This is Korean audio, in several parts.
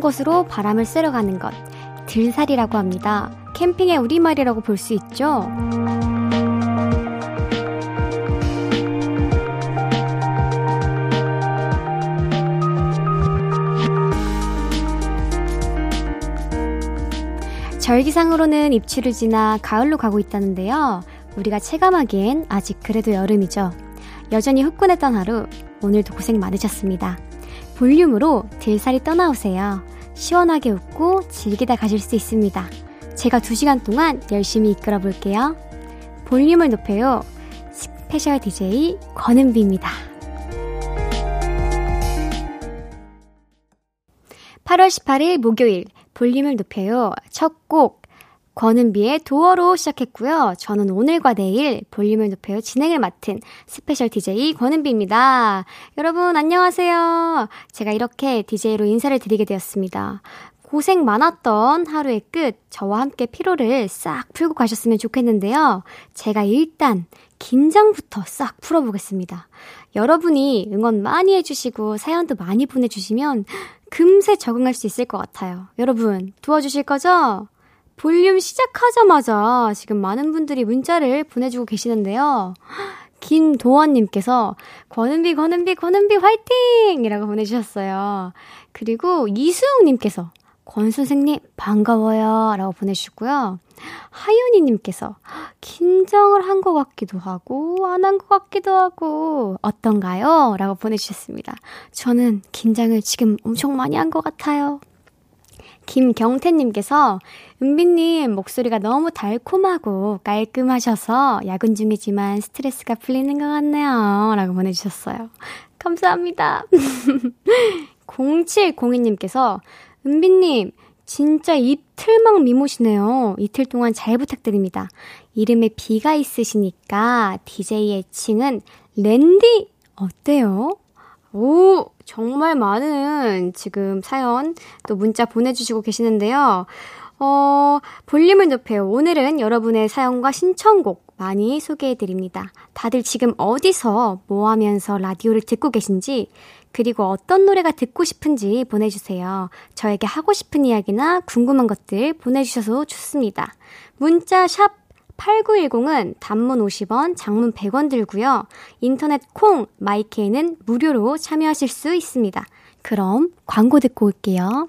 곳으로 바람을 쐬러 가는 것. 들살이라고 합니다. 캠핑의 우리말이라고 볼 수 있죠? 절기상으로는 입추를 지나 가을로 가고 있다는데요. 우리가 체감하기엔 아직 그래도 여름이죠. 여전히 후끈했던 하루, 오늘도 고생 많으셨습니다. 볼륨으로 들살이 떠나오세요. 시원하게 웃고 즐기다 가실 수 있습니다. 제가 2시간 동안 열심히 이끌어 볼게요. 볼륨을 높여요. 스페셜 DJ 권은비입니다. 8월 18일 목요일 볼륨을 높여요. 첫 곡 권은비의 Door로 시작했고요. 저는 오늘과 내일 볼륨을 높여요 진행을 맡은 스페셜 DJ 권은비입니다. 여러분 안녕하세요. 제가 이렇게 DJ로 인사를 드리게 되었습니다. 고생 많았던 하루의 끝, 저와 함께 피로를 싹 풀고 가셨으면 좋겠는데요. 제가 일단 긴장부터 싹 풀어보겠습니다. 여러분이 응원 많이 해주시고 사연도 많이 보내주시면 금세 적응할 수 있을 것 같아요. 여러분, 도와주실 거죠? 볼륨 시작하자마자 지금 많은 분들이 문자를 보내주고 계시는데요. 김도원님께서 권은비, 권은비, 권은비 화이팅! 이라고 보내주셨어요. 그리고 이수웅님께서 권 선생님, 반가워요. 라고 보내주셨고요. 하윤이님께서 긴장을 한 것 같기도 하고, 안 한 것 같기도 하고, 어떤가요? 라고 보내주셨습니다. 저는 긴장을 지금 엄청 많이 한 것 같아요. 김경태님께서 은비님 목소리가 너무 달콤하고 깔끔하셔서 야근 중이지만 스트레스가 풀리는 것 같네요. 라고 보내주셨어요. 감사합니다. 0702님께서 은비님, 진짜 이틀막 미모시네요. 이틀 동안 잘 부탁드립니다. 이름에 비가 있으시니까 DJ 애칭은 랜디 어때요? 오, 정말 많은 지금 사연 또 문자 보내주시고 계시는데요. 어, 볼륨을 높여요. 오늘은 여러분의 사연과 신청곡 많이 소개해 드립니다. 다들 지금 어디서 뭐 하면서 라디오를 듣고 계신지 그리고 어떤 노래가 듣고 싶은지 보내주세요. 저에게 하고 싶은 이야기나 궁금한 것들 보내주셔서 좋습니다. 문자 샵 8910은 단문 50원, 장문 100원 들고요. 인터넷 콩, 마이케이는 무료로 참여하실 수 있습니다. 그럼 광고 듣고 올게요.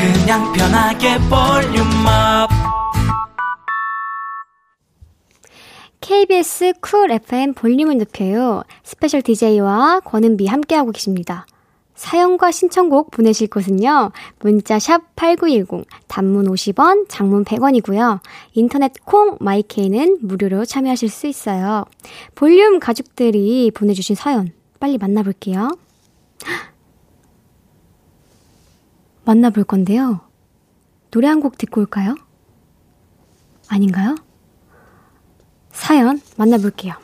그냥 편하게 볼륨업 KBS 쿨 FM 볼륨을 높여요. 스페셜 DJ와 권은비 함께하고 계십니다. 사연과 신청곡 보내실 곳은요. 문자 샵 8910 단문 50원, 장문 100원이고요. 인터넷 콩 마이케이는 무료로 참여하실 수 있어요. 볼륨 가족들이 보내주신 사연 빨리 만나볼게요. 만나볼 건데요. 노래 한 곡 듣고 올까요? 아닌가요? 사연 만나볼게요.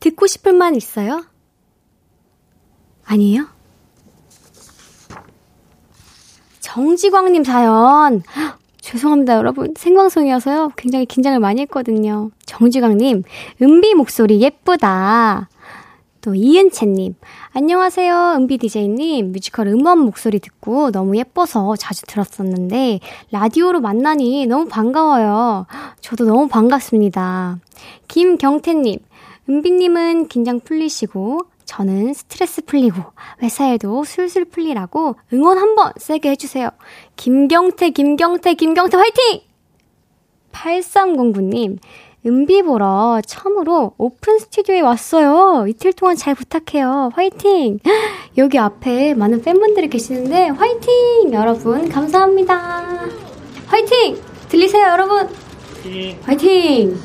듣고 싶을 만 있어요? 아니에요? 정지광님 사연. 죄송합니다, 여러분. 생방송이어서요. 굉장히 긴장을 많이 했거든요. 정지광님, 은비 목소리 예쁘다. 또 이은채님, 안녕하세요, 은비 디제이님. 뮤지컬 음원 목소리 듣고 너무 예뻐서 자주 들었었는데 라디오로 만나니 너무 반가워요. 저도 너무 반갑습니다. 김경태님, 은비님은 긴장 풀리시고 저는 스트레스 풀리고 회사에도 술술 풀리라고 응원 한번 세게 해주세요. 김경태, 김경태, 김경태 화이팅! 8309님, 은비 보러 처음으로 오픈 스튜디오에 왔어요. 이틀 동안 잘 부탁해요. 화이팅! 여기 앞에 많은 팬분들이 계시는데 화이팅! 여러분 감사합니다. 화이팅! 들리세요 여러분? 화이팅!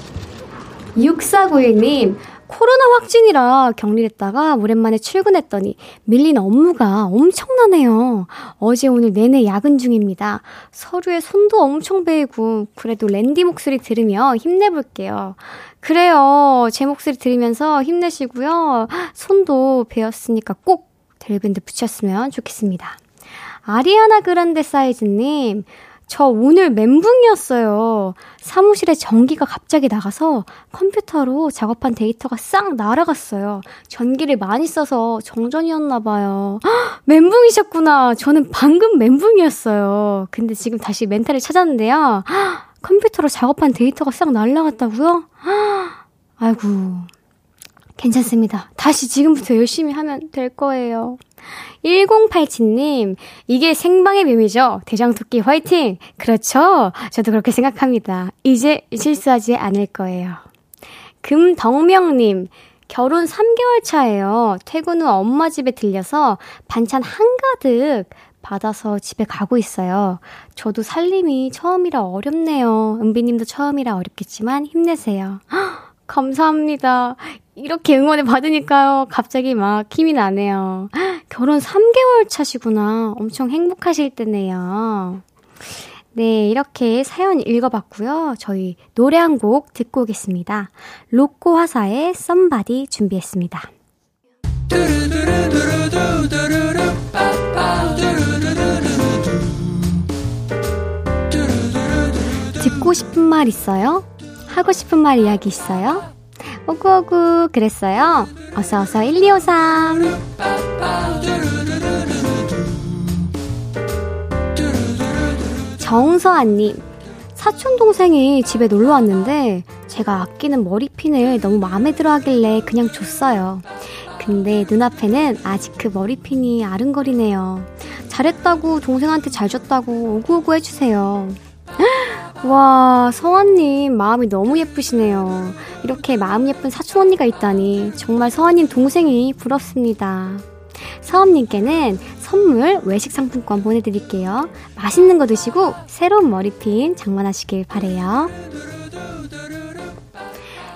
6491님 코로나 확진이라 격리됐다가 오랜만에 출근했더니 밀린 업무가 엄청나네요. 어제 오늘 내내 야근 중입니다. 서류에 손도 엄청 베이고 그래도 랜디 목소리 들으며 힘내볼게요. 그래요. 제 목소리 들으면서 힘내시고요. 손도 베었으니까 꼭 델밴드 붙였으면 좋겠습니다. 아리아나 그란데 사이즈님, 저 오늘 멘붕이었어요. 사무실에 전기가 갑자기 나가서 컴퓨터로 작업한 데이터가 싹 날아갔어요. 전기를 많이 써서 정전이었나봐요. 멘붕이셨구나. 저는 방금 멘붕이었어요. 근데 지금 다시 멘탈을 찾았는데요. 컴퓨터로 작업한 데이터가 싹 날아갔다고요? 아이고. 괜찮습니다. 다시 지금부터 열심히 하면 될 거예요. 1087님, 이게 생방의 묘미죠? 대장토끼 화이팅! 그렇죠? 저도 그렇게 생각합니다. 이제 실수하지 않을 거예요. 금덕명님, 결혼 3개월 차예요. 퇴근 후 엄마 집에 들려서 반찬 한가득 받아서 집에 가고 있어요. 저도 살림이 처음이라 어렵네요. 은비님도 처음이라 어렵겠지만 힘내세요. 감사합니다. 이렇게 응원을 받으니까요. 갑자기 막 힘이 나네요. 결혼 3개월 차시구나. 엄청 행복하실 때네요. 네, 이렇게 사연 읽어봤고요. 저희 노래 한 곡 듣고 오겠습니다. 로꼬 화사의 썸바디 준비했습니다. 듣고 싶은 말 있어요? 하고 싶은 말 이야기 있어요? 오구오구 그랬어요. 어서어서 1253 정서아님 사촌 동생이 집에 놀러 왔는데 제가 아끼는 머리핀을 너무 마음에 들어 하길래 그냥 줬어요. 근데 눈앞에는 아직 그 머리핀이 아른거리네요. 잘했다고 동생한테 잘 줬다고 오구오구 해주세요. 와, 서원님 마음이 너무 예쁘시네요. 이렇게 마음 예쁜 사촌 언니가 있다니 정말 서원님 동생이 부럽습니다. 서원님께는 선물 외식 상품권 보내드릴게요. 맛있는 거 드시고 새로운 머리핀 장만하시길 바래요.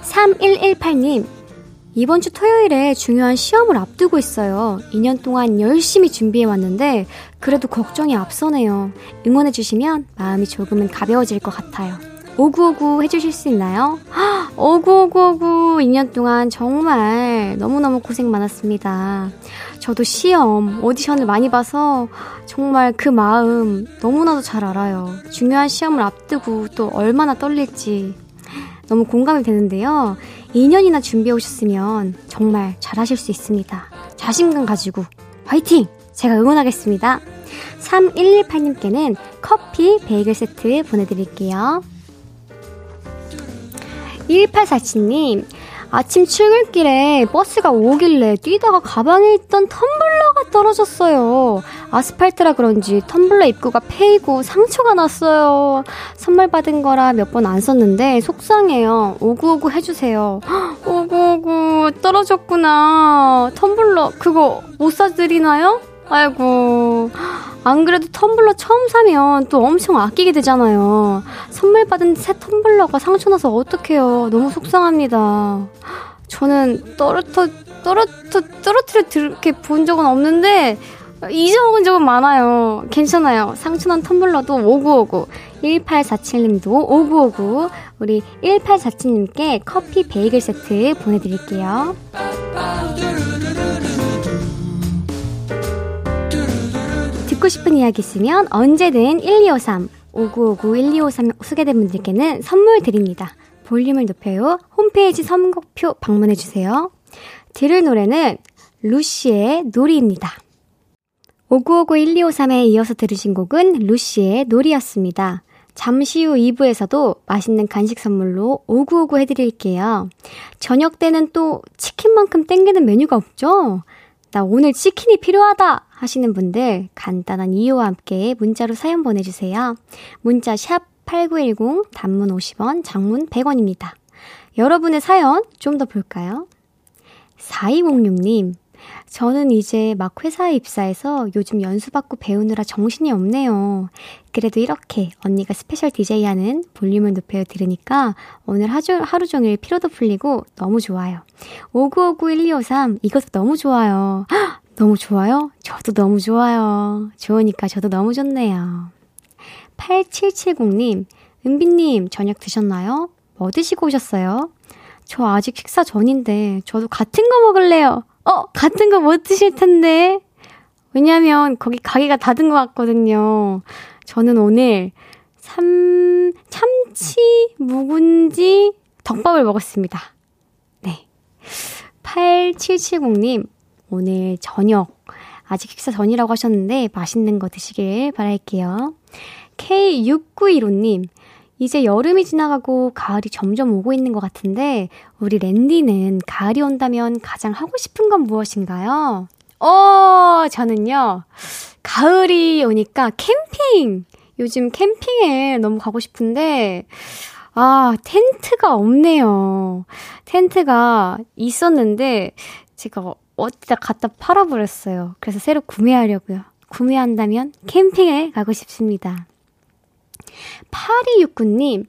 3118님, 이번 주 토요일에 중요한 시험을 앞두고 있어요. 2년 동안 열심히 준비해 왔는데 그래도 걱정이 앞서네요. 응원해 주시면 마음이 조금은 가벼워질 것 같아요. 오구오구 해주실 수 있나요? 오구오구오구 2년 동안 정말 너무너무 고생 많았습니다. 저도 시험, 오디션을 많이 봐서 정말 그 마음 너무나도 잘 알아요. 중요한 시험을 앞두고 또 얼마나 떨릴지 너무 공감이 되는데요. 2년이나 준비해 오셨으면 정말 잘하실 수 있습니다. 자신감 가지고 화이팅! 제가 응원하겠습니다. 3118님께는 커피 베이글 세트 보내드릴게요. 1847님, 아침 출근길에 버스가 오길래 뛰다가 가방에 있던 텀블러가 떨어졌어요. 아스팔트라 그런지 텀블러 입구가 패이고 상처가 났어요. 선물 받은 거라 몇 번 안 썼는데 속상해요. 오구오구 해주세요. 오구오구 떨어졌구나. 텀블러 그거 못 사드리나요? 아이고. 안 그래도 텀블러 처음 사면 또 엄청 아끼게 되잖아요. 선물 받은 새 텀블러가 상처나서 어떡해요. 너무 속상합니다. 저는 떨어뜨, 떨어뜨, 떨어뜨려 이렇게 본 적은 없는데, 잊어먹은 적은 많아요. 괜찮아요. 상처난 텀블러도 5959. 1847님도 5959. 우리 1847님께 커피 베이글 세트 보내드릴게요. 듣고 싶은 이야기 있으면 언제든 1253, 5959, 1253 소개된 분들께는 선물 드립니다. 볼륨을 높여요. 홈페이지 선곡표 방문해 주세요. 들을 노래는 루시의 놀이입니다. 5959, 1253에 이어서 들으신 곡은 루시의 놀이였습니다. 잠시 후 2부에서도 맛있는 간식 선물로 5959 해드릴게요. 저녁 때는 또 치킨만큼 땡기는 메뉴가 없죠? 나 오늘 치킨이 필요하다 하시는 분들 간단한 이유와 함께 문자로 사연 보내주세요. 문자 샵 8910 단문 50원, 장문 100원입니다. 여러분의 사연 좀 더 볼까요? 4206님, 저는 이제 막 회사에 입사해서 요즘 연수받고 배우느라 정신이 없네요. 그래도 이렇게 언니가 special DJ 하는 볼륨을 높여 들으니까 오늘 하루, 하루 종일 피로도 풀리고 너무 좋아요. 5959-1253, 이것도 너무 좋아요. 헉, 너무 좋아요? 저도 너무 좋아요. 좋으니까 저도 너무 좋네요. 8770님, 은비님, 저녁 드셨나요? 뭐 드시고 오셨어요? 저 아직 식사 전인데, 저도 같은 거 먹을래요. 어, 같은 거 못 드실 텐데. 왜냐면, 거기 가게가 닫은 것 같거든요. 저는 오늘, 삼, 참치, 묵은지, 덮밥을 먹었습니다. 네. 8770님, 오늘 저녁, 아직 식사 전이라고 하셨는데, 맛있는 거 드시길 바랄게요. K6915님, 이제 여름이 지나가고 가을이 점점 오고 있는 것 같은데, 우리 랜디는 가을이 온다면 가장 하고 싶은 건 무엇인가요? 어, 저는요, 가을이 오니까 캠핑! 요즘 캠핑에 너무 가고 싶은데, 아, 텐트가 없네요. 텐트가 있었는데, 제가 어디다 갖다 팔아버렸어요. 그래서 새로 구매하려고요. 구매한다면 캠핑에 가고 싶습니다. 8269님,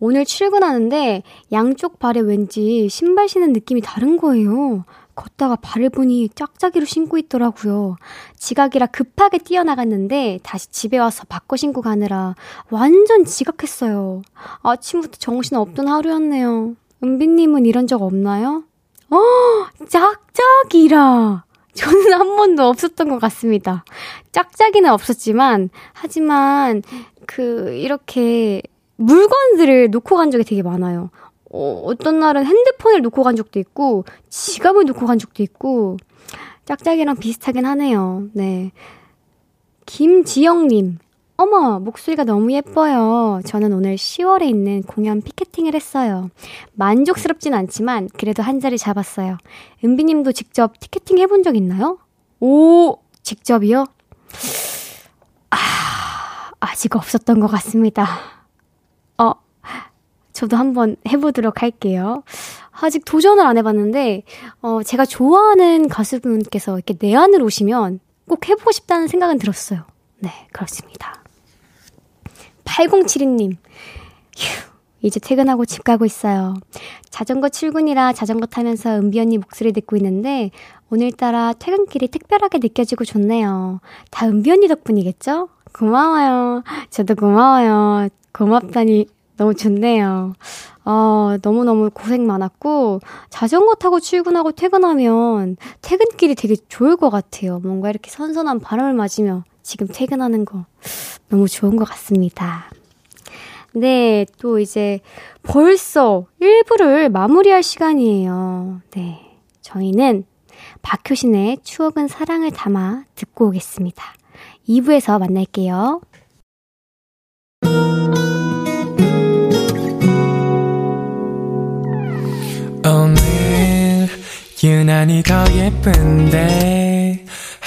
오늘 출근하는데 양쪽 발에 왠지 신발 신는 느낌이 다른 거예요. 걷다가 발을 보니 짝짝이로 신고 있더라고요. 지각이라 급하게 뛰어나갔는데 다시 집에 와서 바꿔 신고 가느라 완전 지각했어요. 아침부터 정신 없던 하루였네요. 은비님은 이런 적 없나요? 어, 짝짝이라. 저는 한 번도 없었던 것 같습니다. 짝짝이는 없었지만, 하지만 그, 이렇게 물건들을 놓고 간 적이 되게 많아요. 어, 어떤 날은 핸드폰을 놓고 간 적도 있고, 지갑을 놓고 간 적도 있고, 짝짝이랑 비슷하긴 하네요. 네. 김지영님, 어머, 목소리가 너무 예뻐요. 저는 오늘 10월에 있는 공연 피켓팅을 했어요. 만족스럽진 않지만, 그래도 한 자리 잡았어요. 은비님도 직접 티켓팅 해본 적 있나요? 오, 직접이요? 아, 아직 없었던 것 같습니다. 어, 저도 한번 해보도록 할게요. 아직 도전을 안 해봤는데, 어, 제가 좋아하는 가수분께서 이렇게 내한을 오시면 꼭 해보고 싶다는 생각은 들었어요. 네, 그렇습니다. 8072님, 휴, 이제 퇴근하고 집 가고 있어요. 자전거 출근이라 자전거 타면서 은비 언니 목소리 듣고 있는데, 오늘따라 퇴근길이 특별하게 느껴지고 좋네요. 다 은비 언니 덕분이겠죠? 고마워요. 저도 고마워요. 고맙다니 너무 좋네요. 어, 너무너무 고생 많았고, 자전거 타고 출근하고 퇴근하면 퇴근길이 되게 좋을 것 같아요. 뭔가 이렇게 선선한 바람을 맞으며 지금 퇴근하는 거 너무 좋은 것 같습니다. 네, 또 이제 벌써 1부를 마무리할 시간이에요. 네. 저희는 박효신의 추억은 사랑을 담아 듣고 오겠습니다. 2부에서 만날게요. 오늘 유난히 더 예쁜데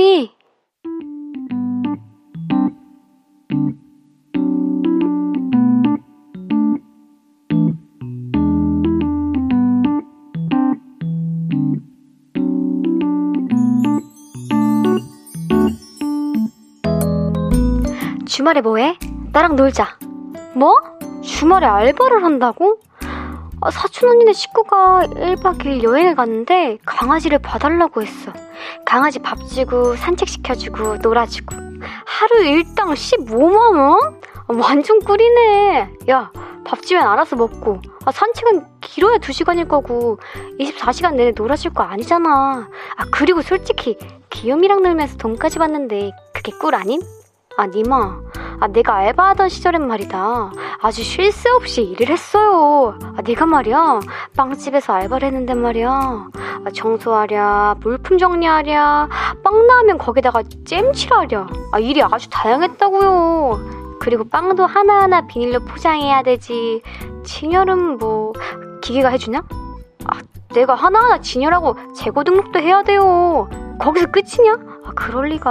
은비. 주말에 뭐해? 나랑 놀자. 뭐? 주말에 알바를 한다고? 아, 사촌 언니네 식구가 1박 2일 여행을 갔는데 강아지를 봐달라고 했어. 강아지 밥 주고 산책시켜주고 놀아주고 하루 일당 15만 원? 아, 완전 꿀이네. 야, 밥 주면 알아서 먹고 아, 산책은 길어야 2시간일 거고 24시간 내내 놀아줄 거 아니잖아. 아 그리고 솔직히 기욤이랑 놀면서 돈까지 받는데 그게 꿀 아님? 아 니마 아 내가 알바하던 시절엔 말이다 아주 쉴 새 없이 일을 했어요 아 내가 말이야 빵집에서 알바를 했는데 말이야 아, 청소하랴 물품 정리하랴 빵 나오면 거기다가 잼칠하랴 아 일이 아주 다양했다고요 그리고 빵도 하나하나 비닐로 포장해야 되지. 진열은 뭐 기계가 해주냐? 아, 내가 하나하나 진열하고 재고 등록도 해야 돼요. 거기서 끝이냐? 아, 그럴 리가.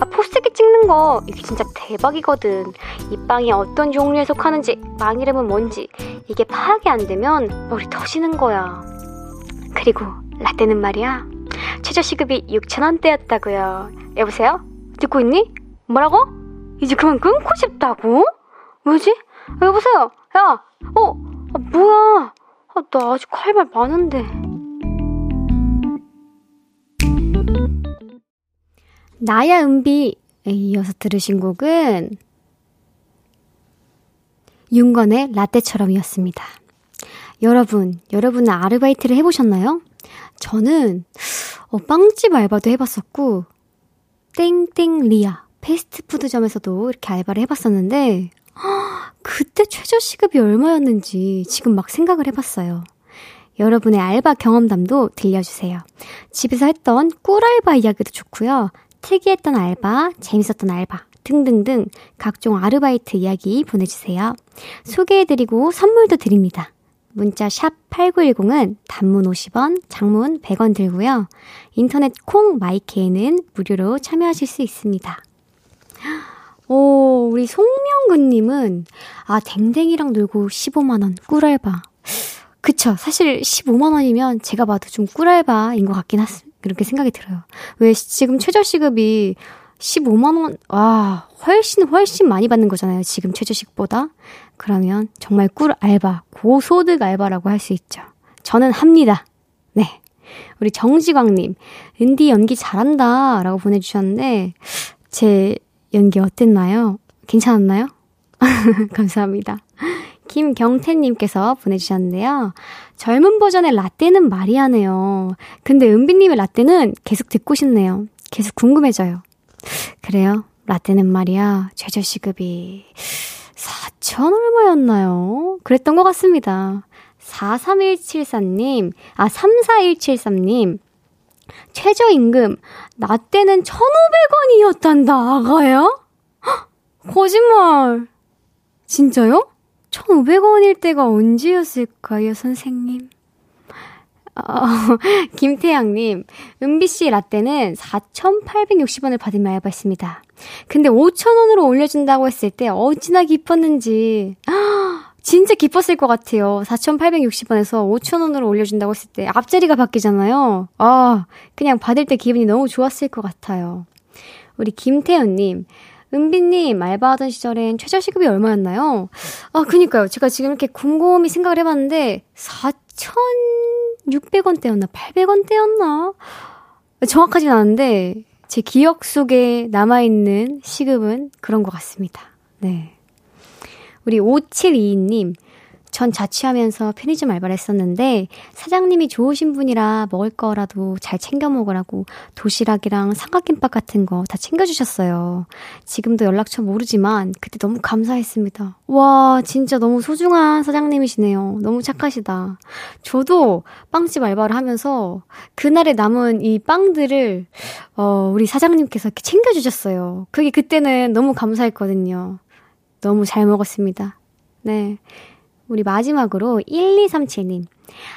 아, 포스기 찍는 거 이게 진짜 대박이거든. 이 빵이 어떤 종류에 속하는지, 빵 이름은 뭔지 이게 파악이 안 되면 머리 터지는 거야. 그리고 라떼는 말이야. 최저 시급이 6천원대였다고요. 여보세요? 듣고 있니? 뭐라고? 이제 그만 끊고 싶다고? 왜지? 여보세요? 야, 어, 아, 뭐야? 아, 나 아직 할 말 많은데. 나야 은비에 이어서 들으신 곡은 윤건의 라떼처럼이었습니다. 여러분, 여러분은 아르바이트를 해보셨나요? 저는 어, 빵집 알바도 해봤었고 땡땡리아 패스트푸드점에서도 이렇게 알바를 해봤었는데, 그때 최저 시급이 얼마였는지 지금 막 생각을 해봤어요. 여러분의 알바 경험담도 들려주세요. 집에서 했던 꿀알바 이야기도 좋고요. 특이했던 알바, 재밌었던 알바 등등등 각종 아르바이트 이야기 보내주세요. 소개해드리고 선물도 드립니다. 문자 샵 8910은 단문 50원, 장문 100원 들고요. 인터넷 콩 마이케이는 무료로 참여하실 수 있습니다. 오, 우리 송명근님은, 아, 댕댕이랑 놀고 15만원, 꿀알바. 그쵸. 사실 15만원이면 제가 봐도 좀 꿀알바인 것 같긴 하습 그렇게 생각이 들어요. 왜 지금 최저시급이 15만원, 와, 훨씬, 훨씬 많이 받는 거잖아요. 지금 최저시급보다. 그러면 정말 꿀 알바, 고소득 알바라고 할 수 있죠. 저는 합니다. 네. 우리 정지광님, 은디 연기 잘한다. 라고 보내주셨는데, 제 연기 어땠나요? 괜찮았나요? 감사합니다. 김경태님께서 보내주셨는데요. 젊은 버전의 라떼는 마리아네요. 근데 은비님의 라떼는 계속 듣고 싶네요. 계속 궁금해져요. 그래요. 라떼는 말이야. 최저시급이 4천 얼마였나요? 그랬던 것 같습니다. 43174님, 아, 34173님, 최저임금, 나 때는 1,500원이었단다, 아가야? 거짓말. 진짜요? 1,500원일 때가 언제였을까요, 선생님? 어, 김태양님, 은비씨 라떼는 4,860원을 받으며 알바했습니다. 근데 5,000원으로 올려준다고 했을 때 어찌나 기뻤는지. 진짜 기뻤을 것 같아요. 4,860원에서 5,000원으로 올려준다고 했을 때 앞자리가 바뀌잖아요. 아, 그냥 받을 때 기분이 너무 좋았을 것 같아요. 우리 김태현님, 은비님, 알바하던 시절엔 최저시급이 얼마였나요? 아, 그니까요. 제가 지금 이렇게 곰곰이 생각을 해봤는데, 4,600원대였나? 800원대였나? 정확하진 않은데, 제 기억 속에 남아있는 시급은 그런 것 같습니다. 네. 우리 5722님, 전 자취하면서 편의점 알바를 했었는데 사장님이 좋으신 분이라 먹을 거라도 잘 챙겨 먹으라고 도시락이랑 삼각김밥 같은 거 다 챙겨주셨어요. 지금도 연락처 모르지만 그때 너무 감사했습니다. 와 진짜 너무 소중한 사장님이시네요. 너무 착하시다. 저도 빵집 알바를 하면서 그날에 남은 이 빵들을 어, 우리 사장님께서 이렇게 챙겨주셨어요. 그게 그때는 너무 감사했거든요. 너무 잘 먹었습니다. 네. 우리 마지막으로 1237님.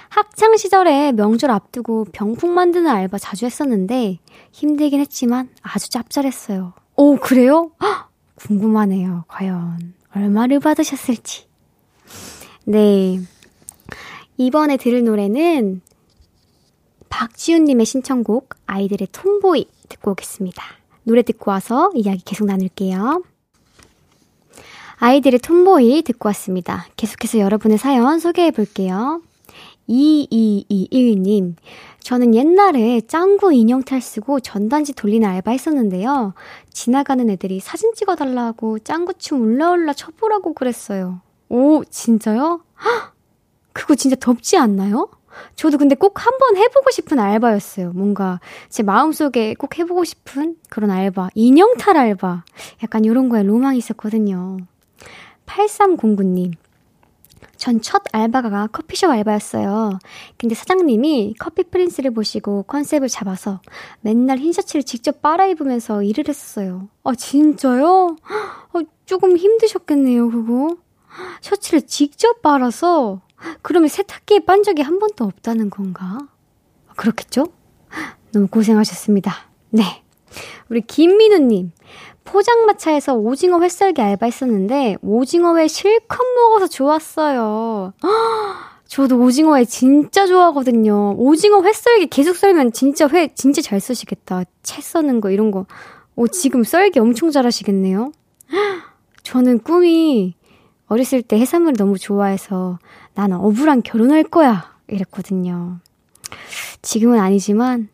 학창 시절에 명절 앞두고 병풍 만드는 알바 자주 했었는데 힘들긴 했지만 아주 짭짤했어요. 오, 그래요? 헉, 궁금하네요. 과연 얼마를 받으셨을지. 네. 이번에 들을 노래는 박지훈님의 신청곡 아이들의 톰보이 듣고 오겠습니다. 노래 듣고 와서 이야기 계속 나눌게요. 아이들의 톰보이 듣고 왔습니다. 계속해서 여러분의 사연 소개해 볼게요. 2221님, 저는 옛날에 짱구 인형 탈 쓰고 전단지 돌리는 알바 했었는데요. 지나가는 애들이 사진 찍어달라고 짱구춤 울라울라 쳐보라고 그랬어요. 오, 진짜요? 헉, 그거 진짜 덥지 않나요? 저도 근데 꼭 한번 해보고 싶은 알바였어요. 뭔가 제 마음속에 꼭 해보고 싶은 그런 알바. 인형 탈 알바. 약간 이런 거에 로망이 있었거든요. 8309님. 전 첫 알바가 커피숍 알바였어요. 근데 사장님이 커피 프린스를 보시고 컨셉을 잡아서 맨날 흰 셔츠를 직접 빨아 입으면서 일을 했었어요. 아, 진짜요? 어, 조금 힘드셨겠네요, 그거. 셔츠를 직접 빨아서 그러면 세탁기에 빤 적이 한 번도 없다는 건가? 그렇겠죠? 너무 고생하셨습니다. 네. 우리 김민우님. 포장마차에서 오징어 회썰기 알바했었는데 오징어회 실컷 먹어서 좋았어요. 저도 오징어회 진짜 좋아하거든요. 오징어 회 썰기 계속 썰면 진짜 회 진짜 잘 쓰시겠다. 채 써는 거 이런 거. 오 지금 썰기 엄청 잘하시겠네요. 저는 꿈이 어렸을 때 해산물을 너무 좋아해서 나는 어부랑 결혼할 거야. 이랬거든요. 지금은 아니지만,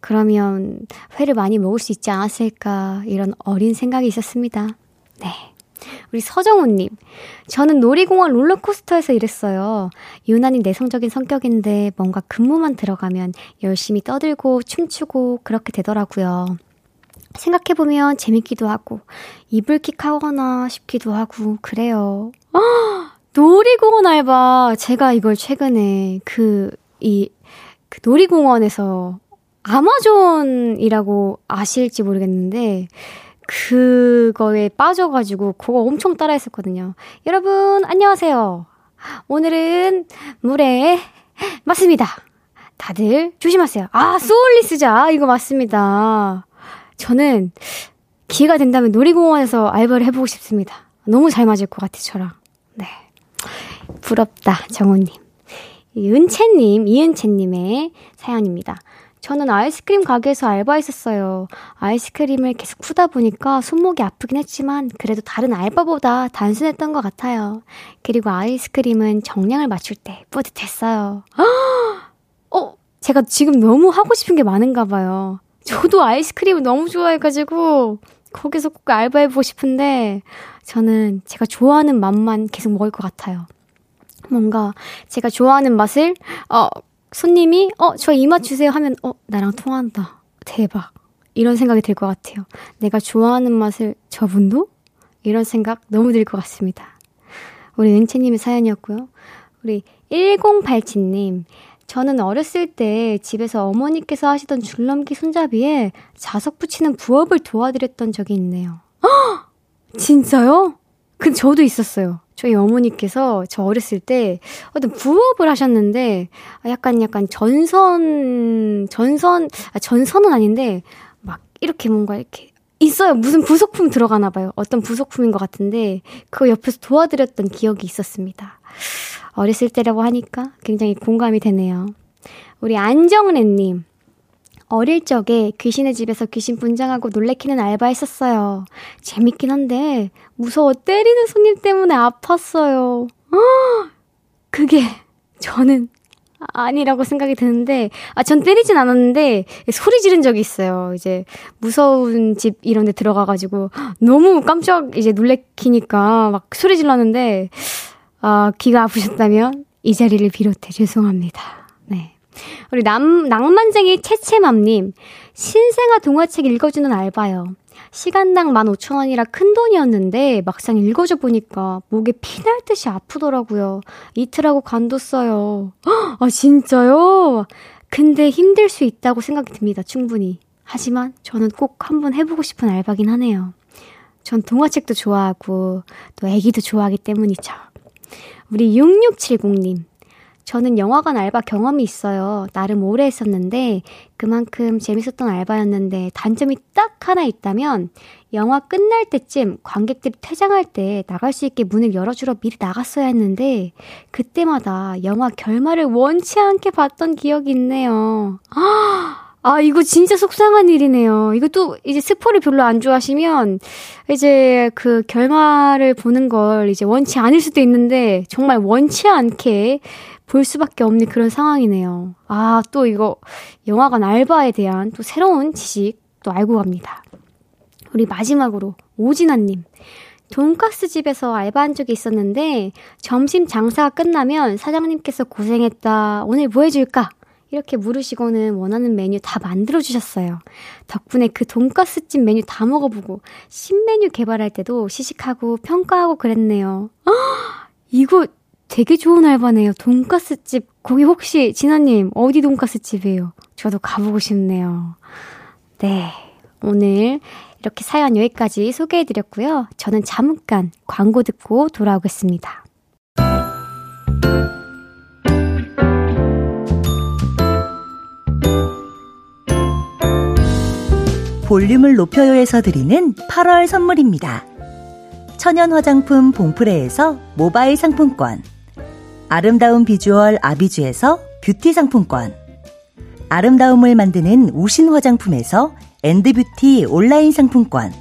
그러면 회를 많이 먹을 수 있지 않았을까, 이런 어린 생각이 있었습니다. 네. 우리 서정우님. 저는 놀이공원 롤러코스터에서 일했어요. 유난히 내성적인 성격인데 뭔가 근무만 들어가면 열심히 떠들고 춤추고 그렇게 되더라고요. 생각해보면 재밌기도 하고, 이불킥 하거나 싶기도 하고, 그래요. 놀이공원 알바, 제가 이걸 최근에 그, 이, 그 놀이공원에서 아마존이라고 아실지 모르겠는데, 그거에 빠져가지고, 그거 엄청 따라 했었거든요. 여러분, 안녕하세요. 오늘은 물에, 맞습니다. 다들 조심하세요. 아, 소울리 스자. 이거 맞습니다. 저는 기회가 된다면 놀이공원에서 알바를 해보고 싶습니다. 너무 잘 맞을 것 같아, 저랑. 네. 부럽다, 정우님. 은채님, 이은채님의 사연입니다. 저는 아이스크림 가게에서 알바했었어요. 아이스크림을 계속 푸다 보니까 손목이 아프긴 했지만 그래도 다른 알바보다 단순했던 것 같아요. 그리고 아이스크림은 정량을 맞출 때 뿌듯했어요. 어, 제가 지금 너무 하고 싶은 게 많은가 봐요. 저도 아이스크림을 너무 좋아해가지고 거기서 꼭 알바해보고 싶은데 저는 제가 좋아하는 맛만 계속 먹을 것 같아요. 뭔가 제가 좋아하는 맛을 어 손님이 어 저 이 맛 주세요 하면 어 나랑 통한다 대박 이런 생각이 들 것 같아요. 내가 좋아하는 맛을 저분도 이런 생각 너무 들 것 같습니다. 우리 은채님의 사연이었고요. 우리 1087님 저는 어렸을 때 집에서 어머니께서 하시던 줄넘기 손잡이에 자석 붙이는 부업을 도와드렸던 적이 있네요. 헉! 진짜요? 그 저도 있었어요. 저희 어머니께서 저 어렸을 때 어떤 부업을 하셨는데 약간 약간 전선 전선 아 전선은 아닌데 막 이렇게 뭔가 이렇게 있어요. 무슨 부속품 들어가나 봐요. 어떤 부속품인 것 같은데 그거 옆에서 도와드렸던 기억이 있었습니다. 어렸을 때라고 하니까 굉장히 공감이 되네요. 우리 안정래님. 어릴 적에 귀신의 집에서 귀신 분장하고 놀래키는 알바 했었어요. 재밌긴 한데, 무서워 때리는 손님 때문에 아팠어요. 그게, 저는 아니라고 생각이 드는데, 아, 전 때리진 않았는데, 소리 지른 적이 있어요. 이제, 무서운 집 이런 데 들어가 가지고, 너무 깜짝 이제 놀래키니까 막 소리 질렀는데, 어, 귀가 아프셨다면 이 자리를 비롯해 죄송합니다. 네. 우리 남, 낭만쟁이 채채맘님, 신생아 동화책 읽어주는 알바요. 시간당 15,000원이라 큰 돈이었는데 막상 읽어줘 보니까 목에 피날 듯이 아프더라고요. 이틀하고 간뒀어요. 아, 진짜요? 근데 힘들 수 있다고 생각이 듭니다. 충분히. 하지만 저는 꼭 한번 해보고 싶은 알바긴 하네요. 전 동화책도 좋아하고 또 애기도 좋아하기 때문이죠. 우리 6670님. 저는 영화관 알바 경험이 있어요. 나름 오래 했었는데 그만큼 재밌었던 알바였는데 단점이 딱 하나 있다면 영화 끝날 때쯤 관객들이 퇴장할 때 나갈 수 있게 문을 열어주러 미리 나갔어야 했는데 그때마다 영화 결말을 원치 않게 봤던 기억이 있네요. 아! 아, 이거 진짜 속상한 일이네요. 이것도 이제 스포를 별로 안 좋아하시면 이제 그 결말을 보는 걸 이제 원치 않을 수도 있는데 정말 원치 않게 볼 수밖에 없는 그런 상황이네요. 아, 또 이거 영화관 알바에 대한 또 새로운 지식 또 알고 갑니다. 우리 마지막으로 오진아님. 돈가스 집에서 알바한 적이 있었는데 점심 장사가 끝나면 사장님께서 고생했다. 오늘 뭐 해줄까? 이렇게 물으시고는 원하는 메뉴 다 만들어 주셨어요. 덕분에 그 돈가스집 메뉴 다 먹어보고 신메뉴 개발할 때도 시식하고 평가하고 그랬네요. 아, 이거 되게 좋은 알바네요. 돈가스집. 거기 혹시 진아님 어디 돈가스집이에요? 저도 가보고 싶네요. 네. 오늘 이렇게 사연 여기까지 소개해드렸고요. 저는 잠깐 광고 듣고 돌아오겠습니다. 볼륨을 높여요에서 드리는 8월 선물입니다. 천연 화장품 봉프레에서 모바일 상품권. 아름다운 비주얼 아비주에서 뷰티 상품권. 아름다움을 만드는 우신 화장품에서 엔드뷰티 온라인 상품권.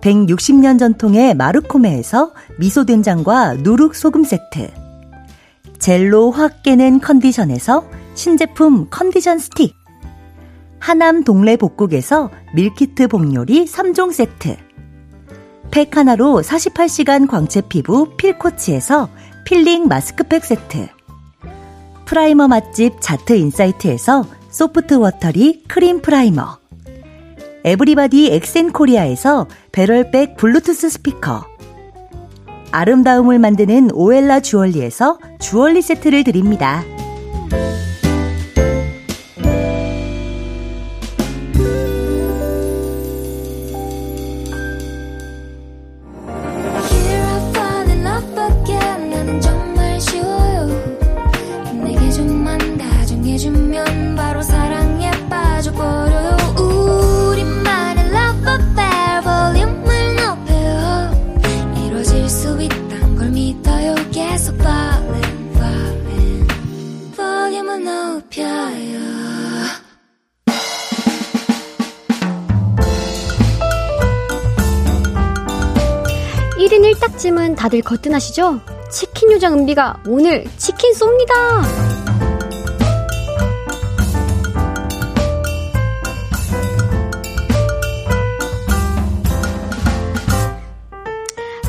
160년 전통의 마르코메에서 미소된장과 누룩 소금 세트. 젤로 확 깨는 컨디션에서 신제품 컨디션 스틱. 하남 동래 복국에서 밀키트 복요리 3종 세트. 팩 하나로 48시간 광채 피부 필코치에서 필링 마스크팩 세트. 프라이머 맛집 자트 인사이트에서 소프트 워터리 크림 프라이머. 에브리바디 엑센 코리아에서 배럴백 블루투스 스피커. 아름다움을 만드는 오엘라 주얼리에서 주얼리 세트를 드립니다. 다들 거뜬하시죠? 치킨 요정 은비가 오늘 치킨 쏩니다!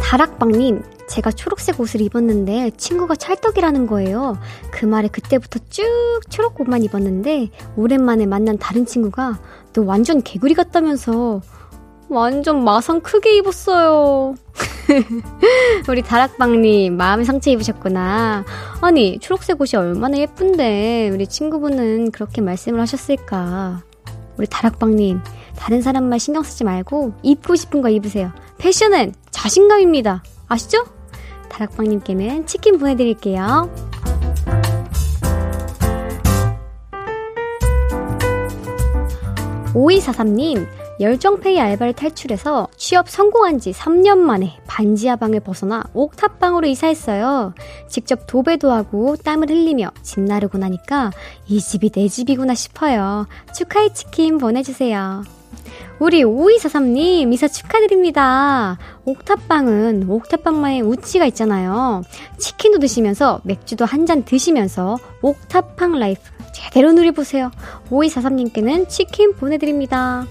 다락방님, 제가 초록색 옷을 입었는데 친구가 찰떡이라는 거예요. 그 말에 그때부터 쭉 초록 옷만 입었는데 오랜만에 만난 다른 친구가 너 완전 개구리 같다면서 완전 마상 크게 입었어요. 우리 다락방님, 마음에 상처 입으셨구나. 아니, 초록색 옷이 얼마나 예쁜데, 우리 친구분은 그렇게 말씀을 하셨을까. 우리 다락방님, 다른 사람 말 신경 쓰지 말고, 입고 싶은 거 입으세요. 패션은 자신감입니다. 아시죠? 다락방님께는 치킨 보내드릴게요. 5243님, 열정페이 알바를 탈출해서 취업 성공한 지 3년 만에 반지하방을 벗어나 옥탑방으로 이사했어요. 직접 도배도 하고 땀을 흘리며 짐 나르고 나니까 이 집이 내 집이구나 싶어요. 축하의 치킨 보내주세요. 우리 5243님 이사 축하드립니다. 옥탑방은 옥탑방만의 운치가 있잖아요. 치킨도 드시면서 맥주도 한 잔 드시면서 옥탑방 life 제대로 누려보세요. 5243님께는 치킨 보내드립니다.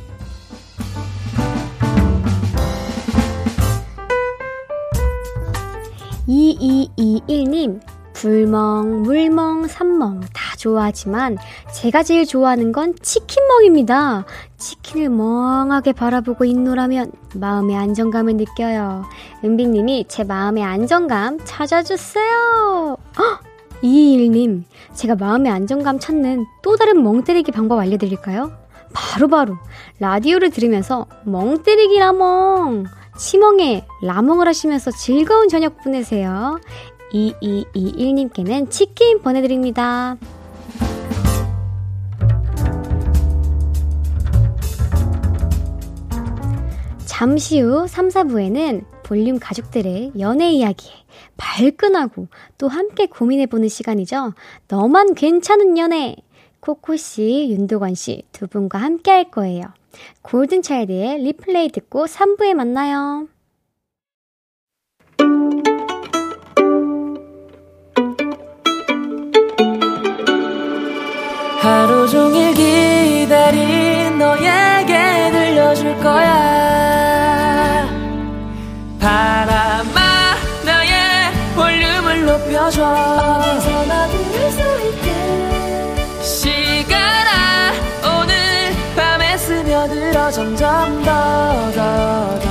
2221님, 불멍, 물멍, 산멍 다 좋아하지만 제가 제일 좋아하는 건 치킨멍입니다. 치킨을 멍하게 바라보고 있노라면 마음의 안정감을 느껴요. 은빈님이 제 마음의 안정감 찾아주세요. 헉! 221님, 제가 마음의 안정감 찾는 또 다른 멍 때리기 방법 알려드릴까요? 바로바로 바로 라디오를 들으면서 멍 때리기 라 멍! 치멍에 라몽을 하시면서 즐거운 저녁 보내세요. 2221님께는 치킨 보내드립니다. 잠시 후 3, 4부에는 볼륨 가족들의 연애 이야기에 발끈하고 또 함께 고민해보는 시간이죠. 너만 괜찮은 연애! 코코 씨, 윤도건 씨 두 분과 함께 할 거예요. 골든차일드의 리플레이 듣고 3부에 만나요. 하루 종일 기다린 너에게 들려줄 거야 바람아 나의 볼륨을 높여줘 스며들어 점점 더더더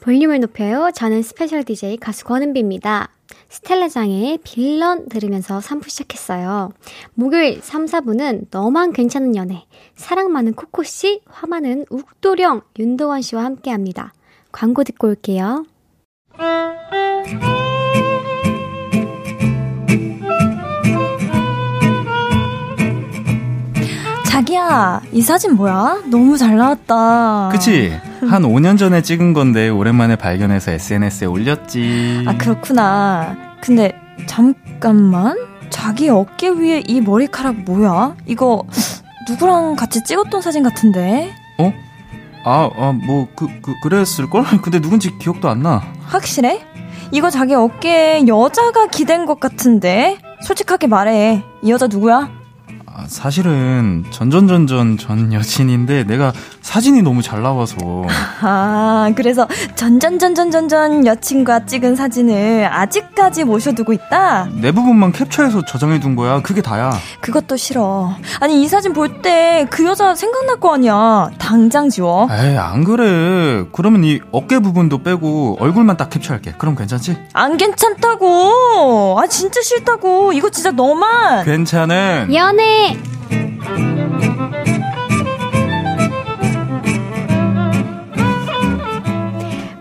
볼륨을 높여요. 저는 special DJ 가수 권은비입니다. 스텔라장의 빌런 들으면서 3부 시작했어요. 목요일 3, 4부는 너만 괜찮은 연애, 사랑 많은 코코씨, 화 많은 욱도령, 윤도원 씨와 함께 합니다. 광고 듣고 올게요. 자기야, 이 사진 뭐야? 너무 잘 나왔다. 그치? 한 5년 전에 찍은 건데 오랜만에 발견해서 SNS에 올렸지. 아, 그렇구나. 근데 잠깐만. 자기 어깨 위에 이 머리카락 뭐야? 이거 누구랑 같이 찍었던 사진 같은데? 어? 아, 아, 뭐, 그, 그, 그랬을걸? 근데 누군지 기억도 안 나. 확실해? 이거 자기 어깨에 여자가 기댄 것 같은데? 솔직하게 말해. 이 여자 누구야? 아, 사실은 전전전전 전 여친인데 내가 사진이 너무 잘 나와서 아, 그래서 전전전전전전 여친과 찍은 사진을 아직까지 모셔두고 있다? 내 부분만 캡처해서 저장해 둔 거야. 그게 다야. 그것도 싫어. 아니, 이 사진 볼 때 그 여자 생각날 거 아니야. 당장 지워. 에이, 안 그래. 그러면 이 어깨 부분도 빼고 얼굴만 딱 캡처할게. 그럼 괜찮지? 안 괜찮다고. 아, 진짜 싫다고. 이거 진짜 너만. 괜찮은 연애!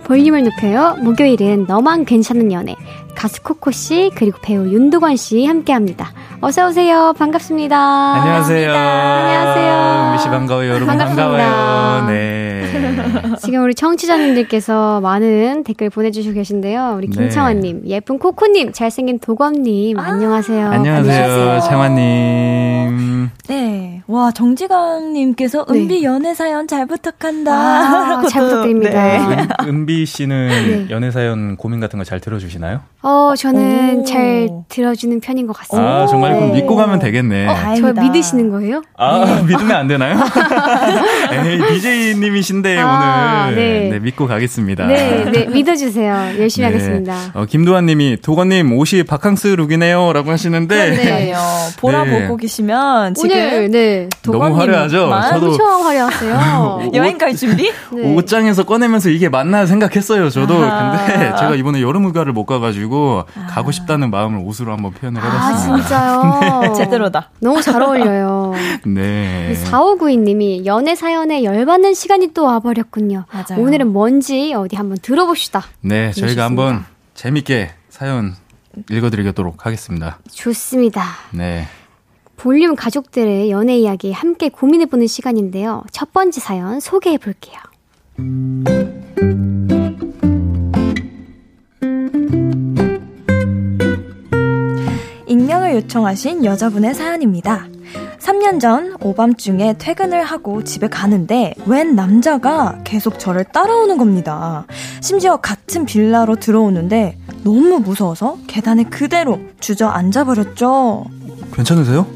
볼륨을 높여요. 목요일은 너만 괜찮은 연애. 가수 코코 씨, 그리고 배우 윤도관씨 함께 합니다. 어서 오세요. 반갑습니다. 안녕하세요. 안녕하세요. 은비 씨 반가워요. 여러분 반갑습니다. 반가워요. 네. 지금 우리 청취자님들께서 많은 댓글 보내주시고 계신데요. 우리 네. 김창환님, 예쁜 코코님, 잘생긴 도검님, 안녕하세요. 안녕하세요. 채환님. 네. 와, 정지강님께서 네. 은비 연애 사연 잘 부탁한다. 아, 잘 또- 부탁드립니다. 네. 은, 은비 씨는 네. 연애 사연 고민 같은 거 잘 들어주시나요? 어, 저는 오. 잘 들어주는 편인 것 같습니다. 아 정말 그럼 네. 믿고 가면 되겠네. 어, 저. 믿으시는 거예요? 아 믿으면 안 되나요? 에이 DJ님이신데 아, 오늘 네. 네. 믿고 가겠습니다. 네, 네, 믿어주세요. 열심히 네. 하겠습니다. 어, 김도환 님이 도건님 옷이 바캉스 룩이네요 라고 하시는데 네. 요 보라 네. 보고 계시면 지금 오늘, 네. 너무 화려하죠? 저도 엄청 화려하세요. 여행 갈 준비? 네. 옷장에서 꺼내면서 이게 맞나 생각했어요. 저도 아하. 근데 제가 이번에 여름 휴가를 못 가가지고 가고 싶다는 마음을 옷으로 한번 표현을 아, 해봤습니다. 진짜요? 제대로다. 너무 잘 어울려요. 네. 4592님이 연애 사연에 열받는 시간이 또 와버렸군요. 맞아요. 오늘은 뭔지 어디 한번 들어봅시다. 네, 저희가 좋습니다. 한번 재밌게 사연 읽어드리도록 하겠습니다. 좋습니다. 네. 볼륨 가족들의 연애 이야기 함께 고민해보는 시간인데요. 첫 번째 사연 소개해볼게요. 익명을 요청하신 여자분의 사연입니다. 3년 전 오밤중에 퇴근을 하고 집에 가는데 웬 남자가 계속 저를 따라오는 겁니다. 심지어 같은 빌라로 들어오는데 너무 무서워서 계단에 그대로 주저앉아 버렸죠. 괜찮으세요?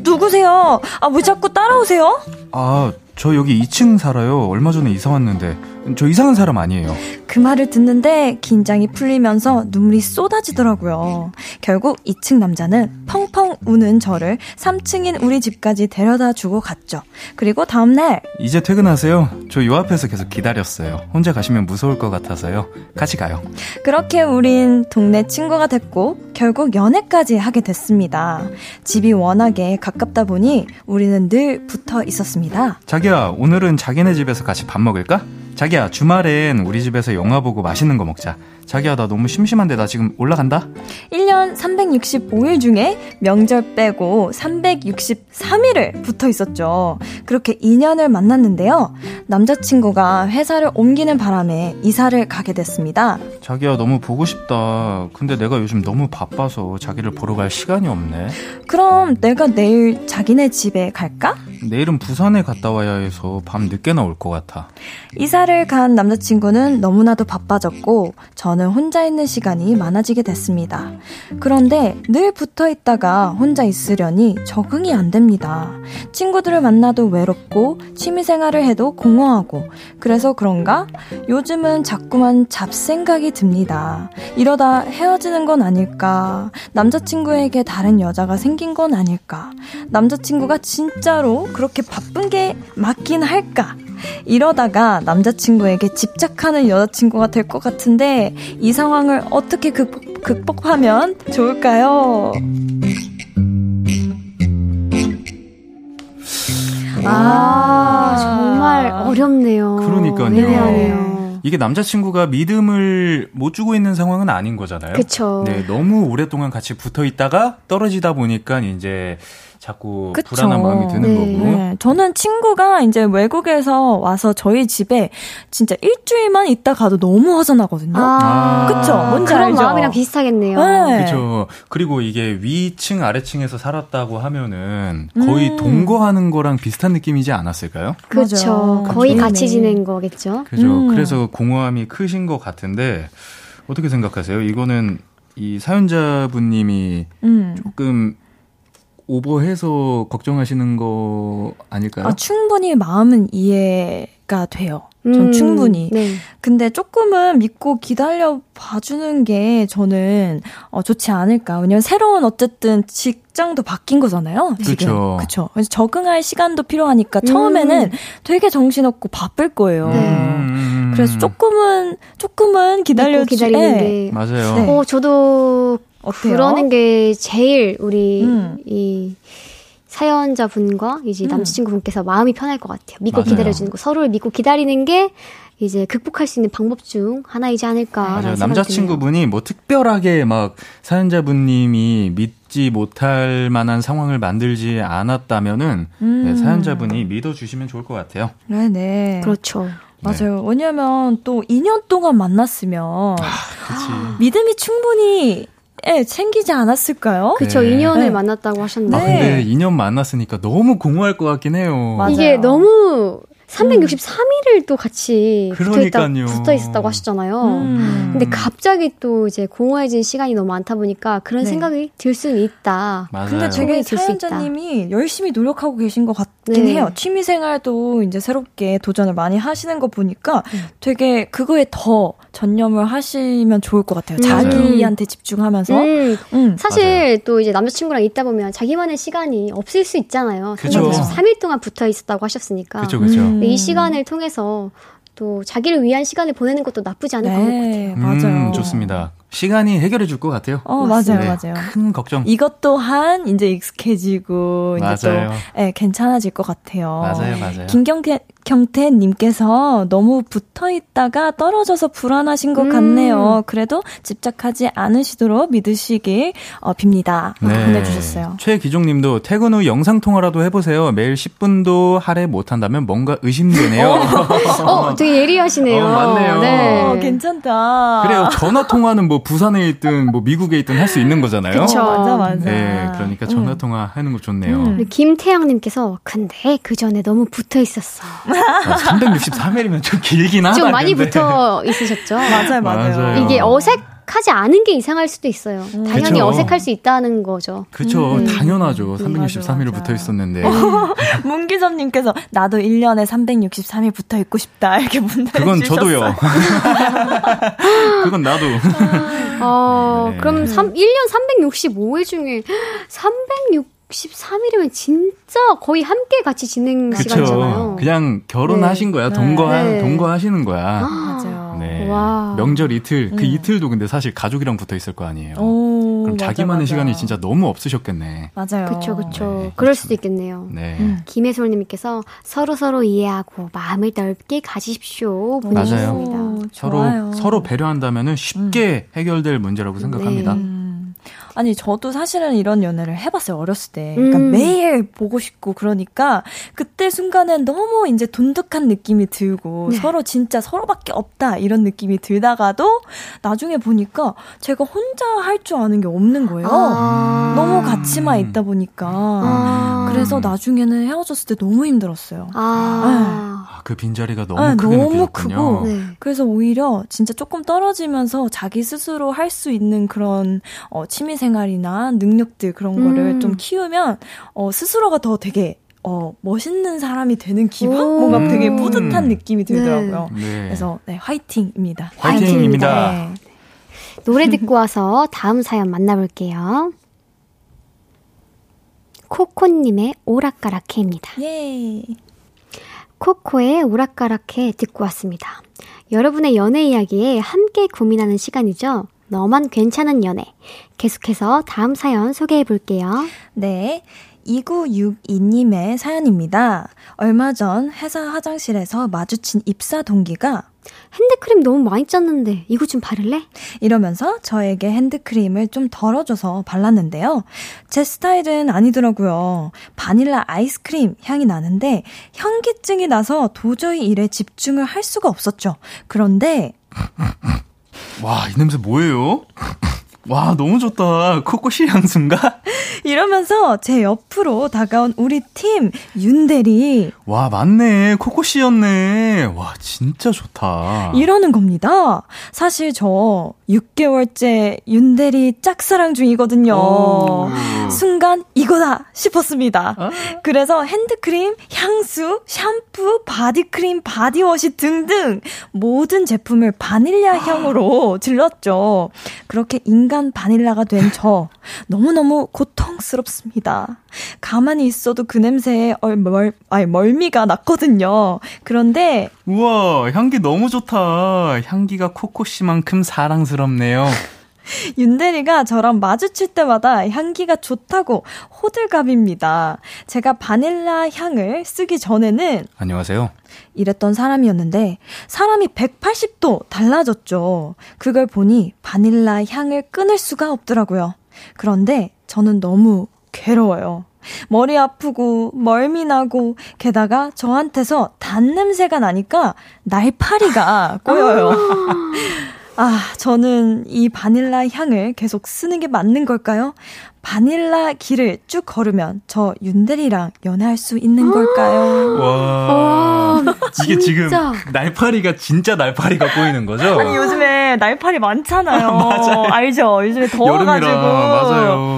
누구세요? 아, 왜 자꾸 따라오세요? 아, 저 여기 2층 살아요. 얼마 전에 이사 왔는데. 저 이상한 사람 아니에요. 그 말을 듣는데 긴장이 풀리면서 눈물이 쏟아지더라고요. 결국 2층 남자는 펑펑 우는 저를 3층인 우리 집까지 데려다 주고 갔죠. 그리고 다음날 이제 퇴근하세요. 저 요 앞에서 계속 기다렸어요. 혼자 가시면 무서울 것 같아서요. 같이 가요. 그렇게 우린 동네 친구가 됐고 결국 연애까지 하게 됐습니다. 집이 워낙에 가깝다 보니 우리는 늘 붙어 있었습니다. 자기야, 오늘은 자기네 집에서 같이 밥 먹을까? 자기야, 주말엔 우리 집에서 영화 보고 맛있는 거 먹자. 자기야, 나 너무 심심한데 나 지금 올라간다? 1년 365일 중에 명절 빼고 363일을 붙어 있었죠. 그렇게 2년을 만났는데요. 남자친구가 회사를 옮기는 바람에 이사를 가게 됐습니다. 자기야, 너무 보고 싶다. 근데 내가 요즘 너무 바빠서 자기를 보러 갈 시간이 없네. 그럼 내가 내일 자기네 집에 갈까? 내일은 부산에 갔다 와야 해서 밤 늦게 나 올 것 같아. 이사를 간 남자친구는 너무나도 바빠졌고, 저는 저는 혼자 있는 시간이 많아지게 됐습니다. 그런데 늘 붙어 있다가 혼자 있으려니 적응이 안 됩니다. 친구들을 만나도 외롭고 취미 생활을 해도 공허하고 그래서 그런가 요즘은 자꾸만 잡생각이 듭니다. 이러다 헤어지는 건 아닐까? 남자친구에게 다른 여자가 생긴 건 아닐까? 남자친구가 진짜로 그렇게 바쁜 게 맞긴 할까? 이러다가 남자친구에게 집착하는 여자친구가 될 것 같은데 이 상황을 어떻게 극복, 극복하면 좋을까요? 아, 아, 정말 어렵네요. 그러니까요. 애매하네요. 이게 남자친구가 믿음을 못 주고 있는 상황은 아닌 거잖아요. 그쵸. 네, 너무 오랫동안 같이 붙어 있다가 떨어지다 보니까 이제 자꾸 그쵸. 불안한 마음이 드는 네. 거고. 네. 저는 친구가 이제 외국에서 와서 저희 집에 진짜 일주일만 있다 가도 너무 허전하거든요. 아, 그쵸? 뭔지 그런 알죠? 마음이랑 비슷하겠네요. 네. 그쵸. 그리고 이게 위층 아래층에서 살았다고 하면은 거의 음. 동거하는 거랑 비슷한 느낌이지 않았을까요? 그렇죠. 거의 같이 지낸 거겠죠. 그죠. 음. 그래서 공허함이 크신 것 같은데 어떻게 생각하세요? 이거는 이 사연자분님이 음. 조금 오버해서 걱정하시는 거 아닐까요? 아, 충분히 마음은 이해가 돼요. 전 음, 충분히. 네. 근데 조금은 믿고 기다려 봐주는 게 저는 어, 좋지 않을까. 왜냐면 새로운 어쨌든 직장도 바뀐 거잖아요. 그렇죠. 그렇죠. 그래서 적응할 시간도 필요하니까 처음에는 음. 되게 정신없고 바쁠 거예요. 네. 음. 그래서 조금은 조금은 기다려 기다리는 네. 게 맞아요. 네. 어, 저도 어때요? 그러는 게 제일 우리 음. 이 사연자분과 이제 음. 남자친구분께서 마음이 편할 것 같아요. 믿고 맞아요. 기다려주는 거. 서로를 믿고 기다리는 게 이제 극복할 수 있는 방법 중 하나이지 않을까. 맞아요. 남자친구분이 뭐 특별하게 막 사연자분님이 믿지 못할 만한 상황을 만들지 않았다면은 음. 네, 사연자분이 믿어주시면 좋을 것 같아요. 네네. 그렇죠. 맞아요. 네. 왜냐면 또 2년 동안 만났으면 아, 믿음이 충분히 예, 챙기지 않았을까요? 그쵸, 네. 2년을 네. 만났다고 하셨는데. 아, 근데 2년 만났으니까 너무 공허할 것 같긴 해요. 맞아요. 이게 너무 363일을 음. 또 같이 붙어, 있다, 붙어 있었다고 하셨잖아요. 음. 근데 갑자기 또 이제 공허해진 시간이 너무 많다 보니까 그런 네. 생각이 들 수는 있다. 맞아요. 근데 되게 사연자님이 열심히 노력하고 계신 것 같긴 네. 해요. 취미 생활도 이제 새롭게 도전을 많이 하시는 거 보니까 음. 되게 그거에 더 전념을 하시면 좋을 것 같아요. 자기한테 집중하면서. 음. 음. 사실 맞아요. 또 이제 남자친구랑 있다 보면 자기만의 시간이 없을 수 있잖아요. 그쵸. 3일 동안 붙어 있었다고 하셨으니까. 그죠, 그 죠. 음. 이 시간을 통해서 또 자기를 위한 시간을 보내는 것도 나쁘지 않을 네, 것 같아요. 맞아요. 음, 좋습니다. 시간이 해결해 줄 것 같아요. 어, 맞아요, 네, 맞아요. 큰 걱정. 이것 또한 이제 익숙해지고 맞아요. 이제 또 네, 괜찮아질 것 같아요. 맞아요, 맞아요. 김경태 경태님께서 너무 붙어 있다가 떨어져서 불안하신 것 음. 같네요. 그래도 집착하지 않으시도록 믿으시길 어, 빕니다. 네. 보내주셨어요. 최기종님도 퇴근 후 영상 통화라도 해보세요. 매일 10분도 할애 못한다면 뭔가 의심되네요. 어, 어, 되게 예리하시네요. 어, 맞네요. 네. 어, 괜찮다. 그래요. 전화 통화는 뭐 부산에 있든 뭐 미국에 있든 할 수 있는 거잖아요. 그쵸. 맞아, 맞아. 네, 그러니까 전화 음. 통화 하는 거 좋네요. 음. 김태양님께서 근데 그 전에 너무 붙어 있었어. 363일이면 좀 길긴 하다. 좀 많이 근데. 붙어 있으셨죠? 맞아요, 맞아요, 맞아요. 이게 어색 하지 않은 게 이상할 수도 있어요. 음. 당연히 그쵸. 어색할 수 있다는 거죠. 그렇죠. 음. 당연하죠. 363일을 붙어 있었는데. 문기섭님께서 나도 1년에 363일 붙어 있고 싶다. 이렇게 문자 그건 저도요. 그건 나도. 어, 네. 그럼 3, 1년 365일 중에 306 63일이면 진짜 거의 함께 같이 지낸 그쵸. 시간이잖아요. 그냥 결혼하신 네. 거야. 동거 네. 동거하시는 거야. 아, 맞아요. 네. 와. 명절 이틀 그 음. 이틀도 근데 사실 가족이랑 붙어 있을 거 아니에요. 오, 그럼 맞아, 자기만의 맞아. 시간이 진짜 너무 없으셨겠네. 맞아요. 그렇죠, 그렇죠. 네, 그럴 수도 있겠네요. 네. 음. 김혜솔님께서 서로 서로 이해하고 마음을 넓게 가지십시오. 보내주셨습니다. 맞아요. 서로 서로 배려한다면은 쉽게 음. 해결될 문제라고 생각합니다. 네. 아니, 저도 사실은 이런 연애를 해봤어요, 어렸을 때. 그러니까 음. 매일 보고 싶고, 그러니까, 그때 순간엔 너무 이제 돈독한 느낌이 들고, 네. 서로 진짜 서로밖에 없다, 이런 느낌이 들다가도, 나중에 보니까 제가 혼자 할 줄 아는 게 없는 거예요. 아. 너무 같이만 있다 보니까. 아. 그래서 나중에는 헤어졌을 때 너무 힘들었어요. 아. 네. 그 빈자리가 너무 네, 크게 너무 크고. 네. 그래서 오히려 진짜 조금 떨어지면서 자기 스스로 할 수 있는 그런, 어, 취미 생활이나 능력들 그런 거를 음. 좀 키우면 어 스스로가 더 되게 어, 멋있는 사람이 되는 기분? 뭔가 되게 음. 뿌듯한 느낌이 들더라고요. 네. 네. 그래서, 네, 화이팅입니다. 화이팅입니다. 네. 노래 듣고 와서 다음 사연 만나볼게요. 코코님의 오락가락해입니다. 예. 코코의 오락가락해 듣고 왔습니다. 여러분의 연애 이야기에 함께 고민하는 시간이죠. 너만 괜찮은 연애. 계속해서 다음 사연 소개해 볼게요. 네. 2962님의 사연입니다. 얼마 전 회사 화장실에서 마주친 입사 동기가 핸드크림 너무 많이 짰는데 이거 좀 바를래? 이러면서 저에게 핸드크림을 좀 덜어줘서 발랐는데요. 제 스타일은 아니더라고요. 바닐라 아이스크림 향이 나는데 현기증이 나서 도저히 일에 집중을 할 수가 없었죠. 그런데 와, 이 냄새 뭐예요? 와, 너무 좋다. 코코시 향수인가? 이러면서 제 옆으로 다가온 우리 팀 윤대리. 와, 맞네. 코코 씨였네. 와, 진짜 좋다. 이러는 겁니다. 사실 저 6개월째 윤대리 짝사랑 중이거든요. 오. 순간 이거다 싶었습니다. 아? 그래서 핸드크림, 향수, 샴푸, 바디크림, 바디워시 등등 모든 제품을 바닐라 향으로 질렀죠. 그렇게 인간 바닐라가 된 저 너무너무 고통스럽습니다. 가만히 있어도 그 냄새에 멀, 아니, 멀미가 났거든요. 그런데 우와, 향기 너무 좋다. 향기가 코코씨만큼 사랑스럽네요. 윤대리가 저랑 마주칠 때마다 향기가 좋다고 호들갑입니다. 제가 바닐라 향을 쓰기 전에는 안녕하세요. 이랬던 사람이었는데 사람이 180도 달라졌죠. 그걸 보니 바닐라 향을 끊을 수가 없더라고요. 그런데 저는 너무 괴로워요. 머리 아프고 멀미 나고 게다가 저한테서 단 냄새가 나니까 날파리가 꼬여요. 아, 저는 이 바닐라 향을 계속 쓰는 게 맞는 걸까요? 바닐라 길을 쭉 걸으면 저 윤대리랑 연애할 수 있는 걸까요? 와. 와 이게 지금 날파리가 진짜 날파리가 꼬이는 거죠? 아니, 요즘에 날파리 많잖아요. 맞아요. 알죠? 요즘에 더워가지고. 맞아요.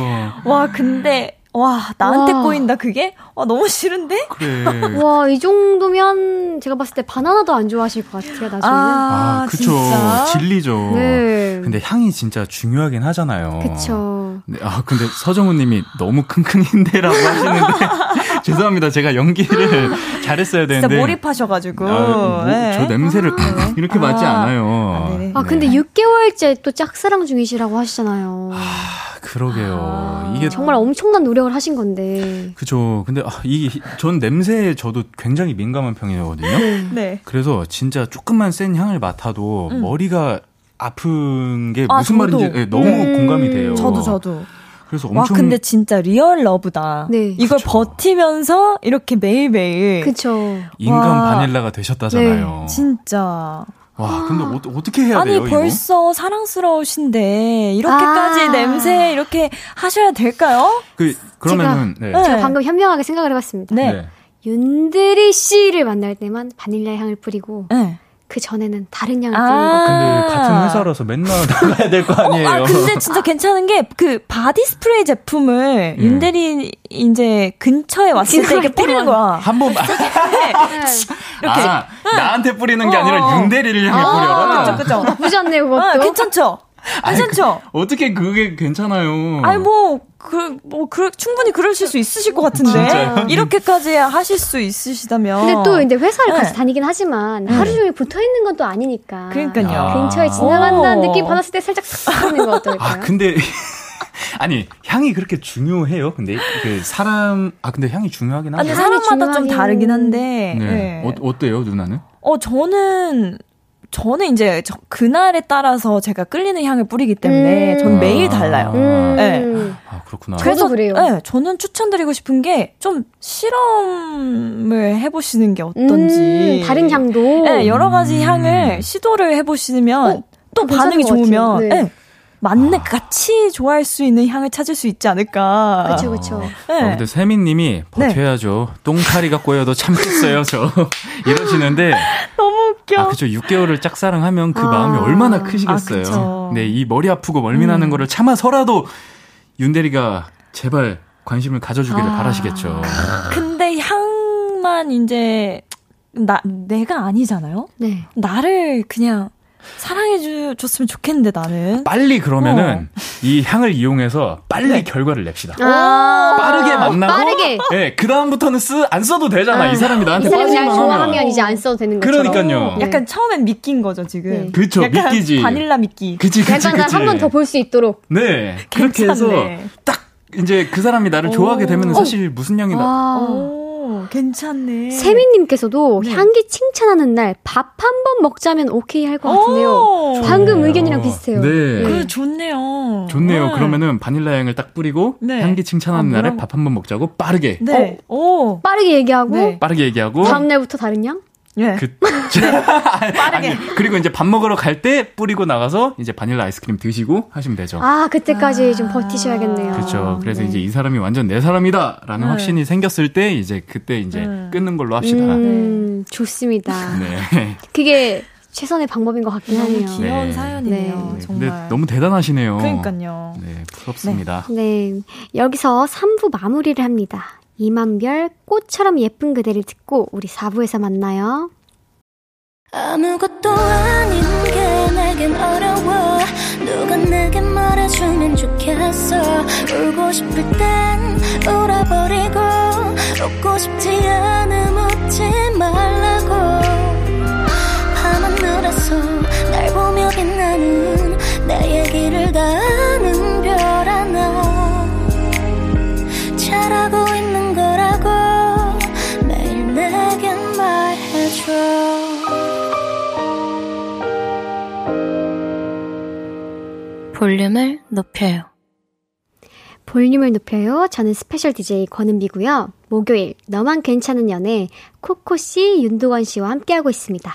와, 근데 와, 나한테 와. 꼬인다, 그게? 와, 너무 싫은데? 그래. 와, 이 정도면 제가 봤을 때 바나나도 안 좋아하실 것 같아요, 나중에는. 아, 아 그쵸. 진짜? 진리죠. 네. 근데 향이 진짜 중요하긴 하잖아요. 그쵸. 네, 아, 근데 서정훈 님이 너무 킁킁인데라고 하시는데. 죄송합니다. 제가 연기를 잘했어야 되는데. 진짜 몰입하셔가지고. 아, 뭐, 네. 저 냄새를 아, 이렇게 맡지 아, 않아요. 아, 네. 아, 근데 6개월째 또 짝사랑 중이시라고 하시잖아요. 아, 그러게요. 이게. 정말 엄청난 노력을 하신 건데. 그죠. 근데 아, 이게 전 냄새에 저도 굉장히 민감한 편이거든요. 네. 네. 그래서 진짜 조금만 센 향을 맡아도 음. 머리가 아픈 게 아, 무슨 저도. 말인지 네, 너무 음. 공감이 돼요. 저도 저도. 그래서 엄청 와 근데 진짜 real love다. 네. 이걸 그쵸. 버티면서 이렇게 매일매일 그쵸. 인간 와. 바닐라가 되셨다잖아요. 네. 진짜. 와, 근데 어, 떻게 해야 아니, 돼요? 아니 벌써 이거? 사랑스러우신데 이렇게까지 아~ 냄새 이렇게 하셔야 될까요? 그 그러면은 제가, 네. 제가 방금 현명하게 생각을 해봤습니다. 네. 네. 윤대리 씨를 만날 때만 바닐라 향을 뿌리고 네. 그 전에는 다른 향을 뿌리고. 아~ 근데 같은 회사라서 맨날 나가야 될 거 아니에요? 어, 아, 근데 진짜 괜찮은 게 그 바디 스프레이 제품을 음. 윤대리 이제 근처에 왔을 때 이렇게 뿌리는 거야. 한 번. 네. 이렇게. 아, 나한테 뿌리는 게 아니라 어. 윤대리를 향해 아, 뿌려라. 그쵸, 그쵸. 나쁘지 않네요, 그것도. 아, 괜찮죠? 괜찮죠? 그, 어떻게 그게 괜찮아요? 아니 뭐 그, 뭐, 그, 충분히 그러실 수 있으실 것 같은데. 이렇게까지 하실 수 있으시다면. 근데 또 이제 회사를 네. 같이 다니긴 하지만 네. 하루 종일 붙어 있는 건 또 아니니까. 그러니까요. 아. 근처에 지나간다는 오. 느낌 받았을 때 살짝 탁 하는 거 어떨까요? 아, 근데. 아니 향이 그렇게 중요해요? 근데 그 사람 아 근데 향이 중요하긴 하죠. 아니 사람마다 좀 다르긴 한데. 네. 네. 어, 어때요 누나는? 어 저는 저는 이제 저, 그날에 따라서 제가 끌리는 향을 뿌리기 때문에 음. 저는 매일 달라요. 음. 네. 아, 그렇구나. 그래서 그래요. 네, 저는 추천드리고 싶은 게 좀 실험을 해보시는 게 어떤지. 음, 다른 향도. 네, 여러 가지 음. 향을 시도를 해보시면 어, 또 반응이 좋으면. 네. 맞네, 아. 같이 좋아할 수 있는 향을 찾을 수 있지 않을까. 그렇죠, 그렇죠. 네. 어, 근데 세민 님이 버텨야죠. 네. 똥파리가 꼬여도 참겠어요, 저. 이러시는데. 너무 웃겨. 아, 그죠. 6개월을 짝사랑하면 그 아. 마음이 얼마나 크시겠어요. 아, 네, 이 머리 아프고 멀미나는 음. 거를 참아서라도 윤대리가 제발 관심을 가져주기를 아. 바라시겠죠. 근데 향만 이제 나 내가 아니잖아요. 네. 나를 그냥 사랑해 줬으면 좋겠는데 나는. 빨리 그러면은 어. 이 향을 이용해서 빨리 네. 결과를 냅시다. 아~ 빠르게 만나고 빠르게. 네, 그 다음부터는 쓰 안 써도 되잖아. 아~ 이 사람이 나한테 빠지만 하면. 좋아하면 이제 안 써도 되는 거죠. 그러니까요. 네. 약간 처음엔 믿긴 거죠, 지금. 네. 그렇죠. 믿기지. 바닐라 믿기. 그치, 그치, 약간 한번 더 볼 수 있도록. 네. 그렇게 해서 딱 이제 그 사람이 나를 좋아하게 되면 사실 무슨 향이 나. 아~ 괜찮네. 세미님께서도 네. 향기 칭찬하는 날 밥 한 번 먹자면 오케이 할 것 같은데요. 방금 의견이랑 비슷해요. 네. 네. 그 좋네요. 좋네요. 네. 그러면은 바닐라 향을 딱 뿌리고 네. 향기 칭찬하는 아, 날에 밥 한 번 먹자고 빠르게. 네. 어, 오. 빠르게 얘기하고. 네. 빠르게 얘기하고. 다음 날부터 다른 향? 예. 그, 네. 빠르게. 아니, 그리고 이제 밥 먹으러 갈 때 뿌리고 나가서 이제 바닐라 아이스크림 드시고 하시면 되죠. 아, 그때까지 아~ 좀 버티셔야겠네요. 그렇죠. 그래서 네. 이제 이 사람이 완전 내 사람이다라는 네. 확신이 생겼을 때 이제 그때 이제 음. 끊는 걸로 합시다. 음, 좋습니다. 네. 그게 최선의 방법인 것 같긴 하네요. 귀여운 네. 사연이네요. 네. 정말. 근데 너무 대단하시네요. 그러니까요. 네, 부럽습니다. 네. 네. 여기서 3부 마무리를 합니다. 이만별 꽃처럼 예쁜 그대를 듣고 우리 4부에서 만나요. 아무것도 아닌 게 내겐 어려워. 누가 내게 말해주면 좋겠어. 울고 싶을 땐 울어버리고 웃고 싶지 않음 볼륨을 높여요. 볼륨을 높여요. 저는 special DJ 권은비고요. 목요일 너만 괜찮은 연애 코코 씨, 윤도건 씨와 함께하고 있습니다.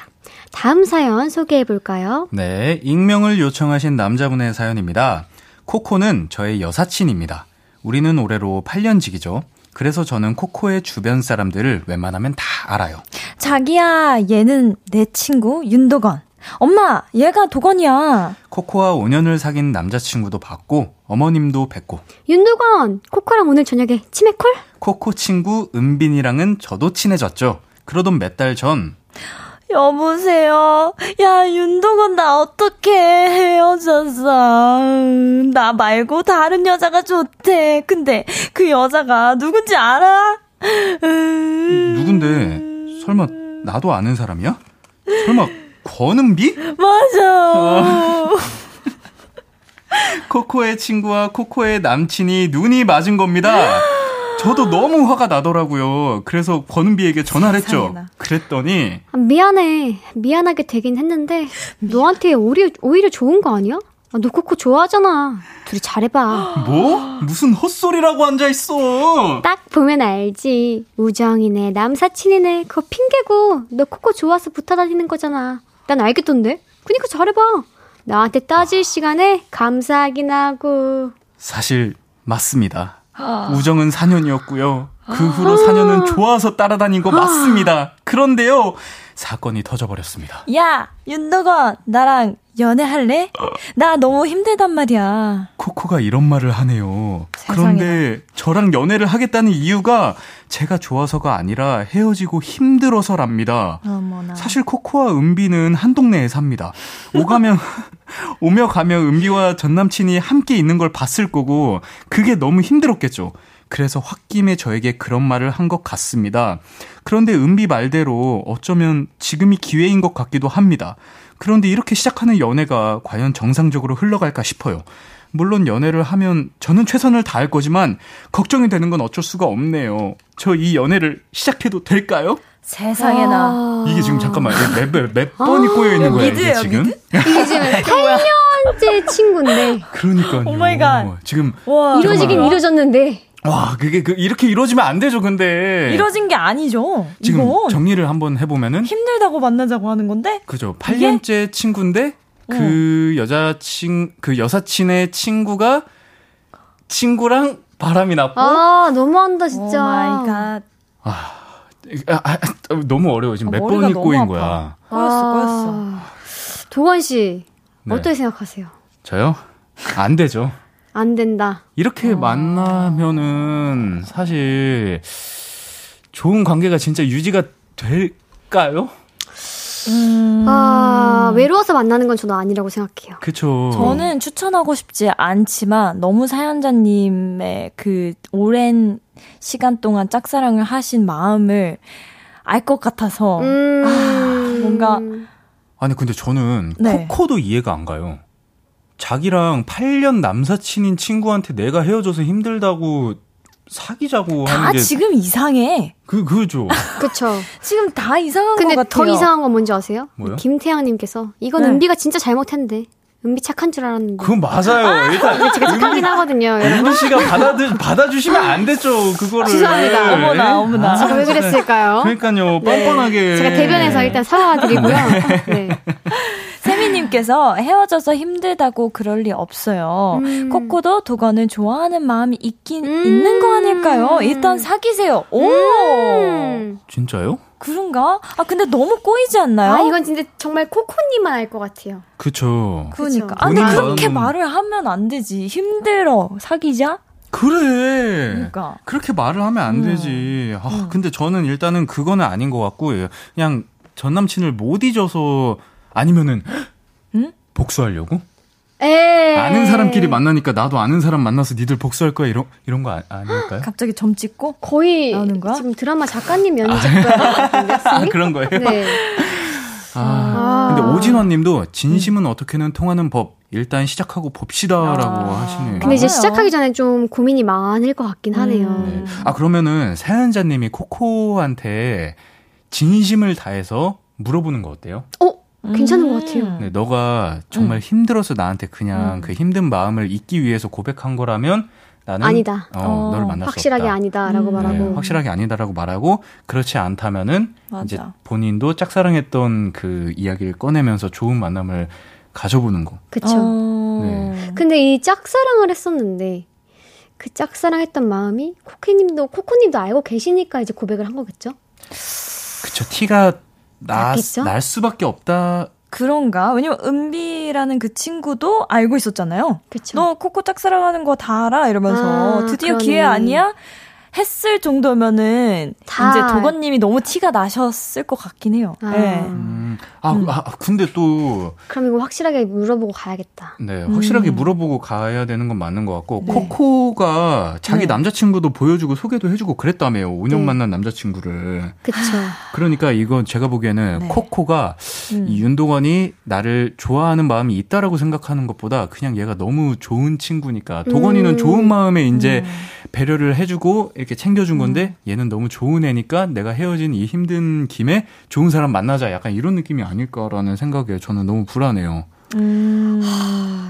다음 사연 소개해 볼까요? 네, 익명을 요청하신 남자분의 사연입니다. 코코는 저의 여사친입니다. 우리는 올해로 8년지기죠. 그래서 저는 코코의 주변 사람들을 웬만하면 다 알아요. 자기야, 얘는 내 친구 윤도건. 엄마, 얘가 도건이야. 코코와 5년을 사귄 남자친구도 봤고, 어머님도 뵙고. 윤도건, 코코랑 오늘 저녁에 치맥콜? 코코 친구 은빈이랑은 저도 친해졌죠. 그러던 몇 달 전, 여보세요. 야, 윤도건 나 어떻게 헤어졌어. 나 말고 다른 여자가 좋대. 근데 그 여자가 누군지 알아? 누군데? 설마 나도 아는 사람이야? 설마 권은비? 맞아. 어. 코코의 친구와 코코의 남친이 눈이 맞은 겁니다. 저도 너무 화가 나더라고요. 그래서 권은비에게 전화를 했죠. 그랬더니 아, 미안해. 미안하게 되긴 했는데 너한테 오히려, 오히려 좋은 거 아니야? 아, 너 코코 좋아하잖아. 둘이 잘해봐. 뭐? 무슨 헛소리라고 앉아있어. 딱 보면 알지. 우정이네, 남사친이네. 그거 핑계고. 너 코코 좋아서 붙어 다니는 거잖아. 난 알겠던데? 그니까 잘해봐. 나한테 따질 시간에 감사하긴 하고. 사실, 맞습니다. 우정은 4년이었고요. 그 후로 4년은 좋아서 따라다닌 거 맞습니다. 그런데요, 사건이 터져버렸습니다. 야, 윤덕원, 나랑 연애할래? 나 너무 힘들단 말이야. 코코가 이런 말을 하네요. 세상에나. 그런데 저랑 연애를 하겠다는 이유가 제가 좋아서가 아니라 헤어지고 힘들어서랍니다. 어머나. 사실 코코와 은비는 한 동네에 삽니다. 오가면 오며 가며 은비와 전 남친이 함께 있는 걸 봤을 거고 그게 너무 힘들었겠죠. 그래서 홧김에 저에게 그런 말을 한 것 같습니다. 그런데 은비 말대로 어쩌면 지금이 기회인 것 같기도 합니다. 그런데 이렇게 시작하는 연애가 과연 정상적으로 흘러갈까 싶어요. 물론 연애를 하면 저는 최선을 다할 거지만 걱정이 되는 건 어쩔 수가 없네요. 저 이 연애를 시작해도 될까요? 세상에나. 아. 이게 지금 잠깐만 몇, 몇, 몇 번이 아, 꼬여 있는 거야 이게 지금? 이게 지금 8년째 친구인데. 그러니까요. oh my god. 지금 와, 이루어지긴 이루어졌는데. 와, 그게 그 이렇게 이루어지면 안 되죠, 근데. 이루어진 게 아니죠. 지금 이건. 정리를 한번 해보면은 힘들다고 만나자고 하는 건데. 그죠. 8년째 이게? 친구인데 그 어. 여자친 그 여사친의 친구가 친구랑 바람이 났고. 아 너무한다 진짜. oh my god. 아, 아, 아 너무 어려워 지금 아, 몇 번이 꼬인 거야. 꼬였어, 꼬였어. 아, 도건 씨 네. 어떻게 생각하세요? 저요? 안 되죠. 안 된다. 이렇게 어. 만나면은 사실 좋은 관계가 진짜 유지가 될까요? 음... 아, 외로워서 만나는 건 저는 아니라고 생각해요. 그쵸. 저는 추천하고 싶지 않지만 너무 사연자님의 그 오랜 시간 동안 짝사랑을 하신 마음을 알 것 같아서 음... 아, 뭔가 아니 근데 저는 네. 코코도 이해가 안 가요. 자기랑 8년 남사친인 친구한테 내가 헤어져서 힘들다고 사귀자고 하는 다게 지금 이상해. 그 그죠. 그렇죠. 지금 다 이상한 것 같아요. 근데 더 이상한 건 뭔지 아세요? 뭐요? 김태양님께서 이건 네. 은비가 진짜 잘못했는데. 은비 착한 줄 알았는데. 그건 맞아요. 일단 제가 착하긴 하거든요. 은비 씨가 받아들 받아주시면 안 됐죠. 그거를. 죄송합니다. 어머나 어머나. 제가 왜 그랬을까요? 그러니까요. 네. 뻔뻔하게. 제가 대변해서 일단 사과드리고요. 네. 세미님께서 헤어져서 힘들다고 그럴 리 없어요. 음. 코코도 도건을 좋아하는 마음이 있긴 음. 있는 거 아닐까요? 일단 사귀세요. 오! 음. 진짜요? 그런가? 아 근데 너무 꼬이지 않나요? 아 이건 진짜 정말 코코님만 알 것 같아요. 그쵸. 그러니까. 아 근데 그렇게 마음은... 말을 하면 안 되지. 힘들어 사귀자. 그래. 그러니까. 그렇게 말을 하면 안 음. 되지. 아, 음. 근데 저는 일단은 그거는 아닌 것 같고 그냥 전 남친을 못 잊어서 아니면은 응? 복수하려고? 에이. 아는 사람끼리 만나니까 나도 아는 사람 만나서 니들 복수할 거야 이런 이런 거 아, 아닐까요? 갑자기 점 찍고 거의 나오는 거야? 지금 드라마 작가님 연기작가 아, 그런 거예요? 네. 아, 아. 근데 오진원님도 진심은 음. 어떻게는 통하는 법 일단 시작하고 봅시다라고 아. 하시네요. 근데 이제 시작하기 전에 좀 고민이 많을 것 같긴 하네요. 음. 네. 아 그러면은 사연자님이 코코한테 진심을 다해서 물어보는 거 어때요? 어? 괜찮은 것 같아요. 네, 너가 정말 음. 힘들어서 나한테 그냥 음. 그 힘든 마음을 잊기 위해서 고백한 거라면 나는 아니다. 어, 어, 너를 만날 확실하게 수 없다. 아니다라고 음. 말하고 네, 확실하게 아니다라고 말하고 그렇지 않다면은 맞아. 이제 본인도 짝사랑했던 그 이야기를 꺼내면서 좋은 만남을 가져보는 거. 그렇죠. 어... 네. 근데 이 짝사랑을 했었는데 그 짝사랑했던 마음이 코키님도 코코님도 알고 계시니까 이제 고백을 한 거겠죠? 그쵸. 티가 나, 날 수밖에 없다. 그런가? 왜냐면 은비라는 그 친구도 알고 있었잖아요. 그쵸. 너 코코 짝사랑하는 거 다 알아? 이러면서 아, 드디어 그러네. 기회 아니야? 했을 정도면은 다. 이제 도건님이 너무 티가 나셨을 것 같긴 해요. 아. 네. 음. 아, 음. 아, 근데 또 그럼 이거 확실하게 물어보고 가야겠다. 네, 확실하게 음. 물어보고 가야 되는 건 맞는 것 같고 네. 코코가 자기 네. 남자친구도 보여주고 소개도 해주고 그랬다며요. 5년 네. 만난 남자친구를. 그렇죠. 그러니까 이건 제가 보기에는 네. 코코가 음. 이 윤도건이 나를 좋아하는 마음이 있다라고 생각하는 것보다 그냥 얘가 너무 좋은 친구니까 도건이는 음. 좋은 마음에 이제 음. 배려를 해주고 이렇게 챙겨준 건데 음. 얘는 너무 좋은 애니까 내가 헤어진 이 힘든 김에 좋은 사람 만나자 약간 이런 느낌이 아닐까라는 생각에 저는 너무 불안해요. 음...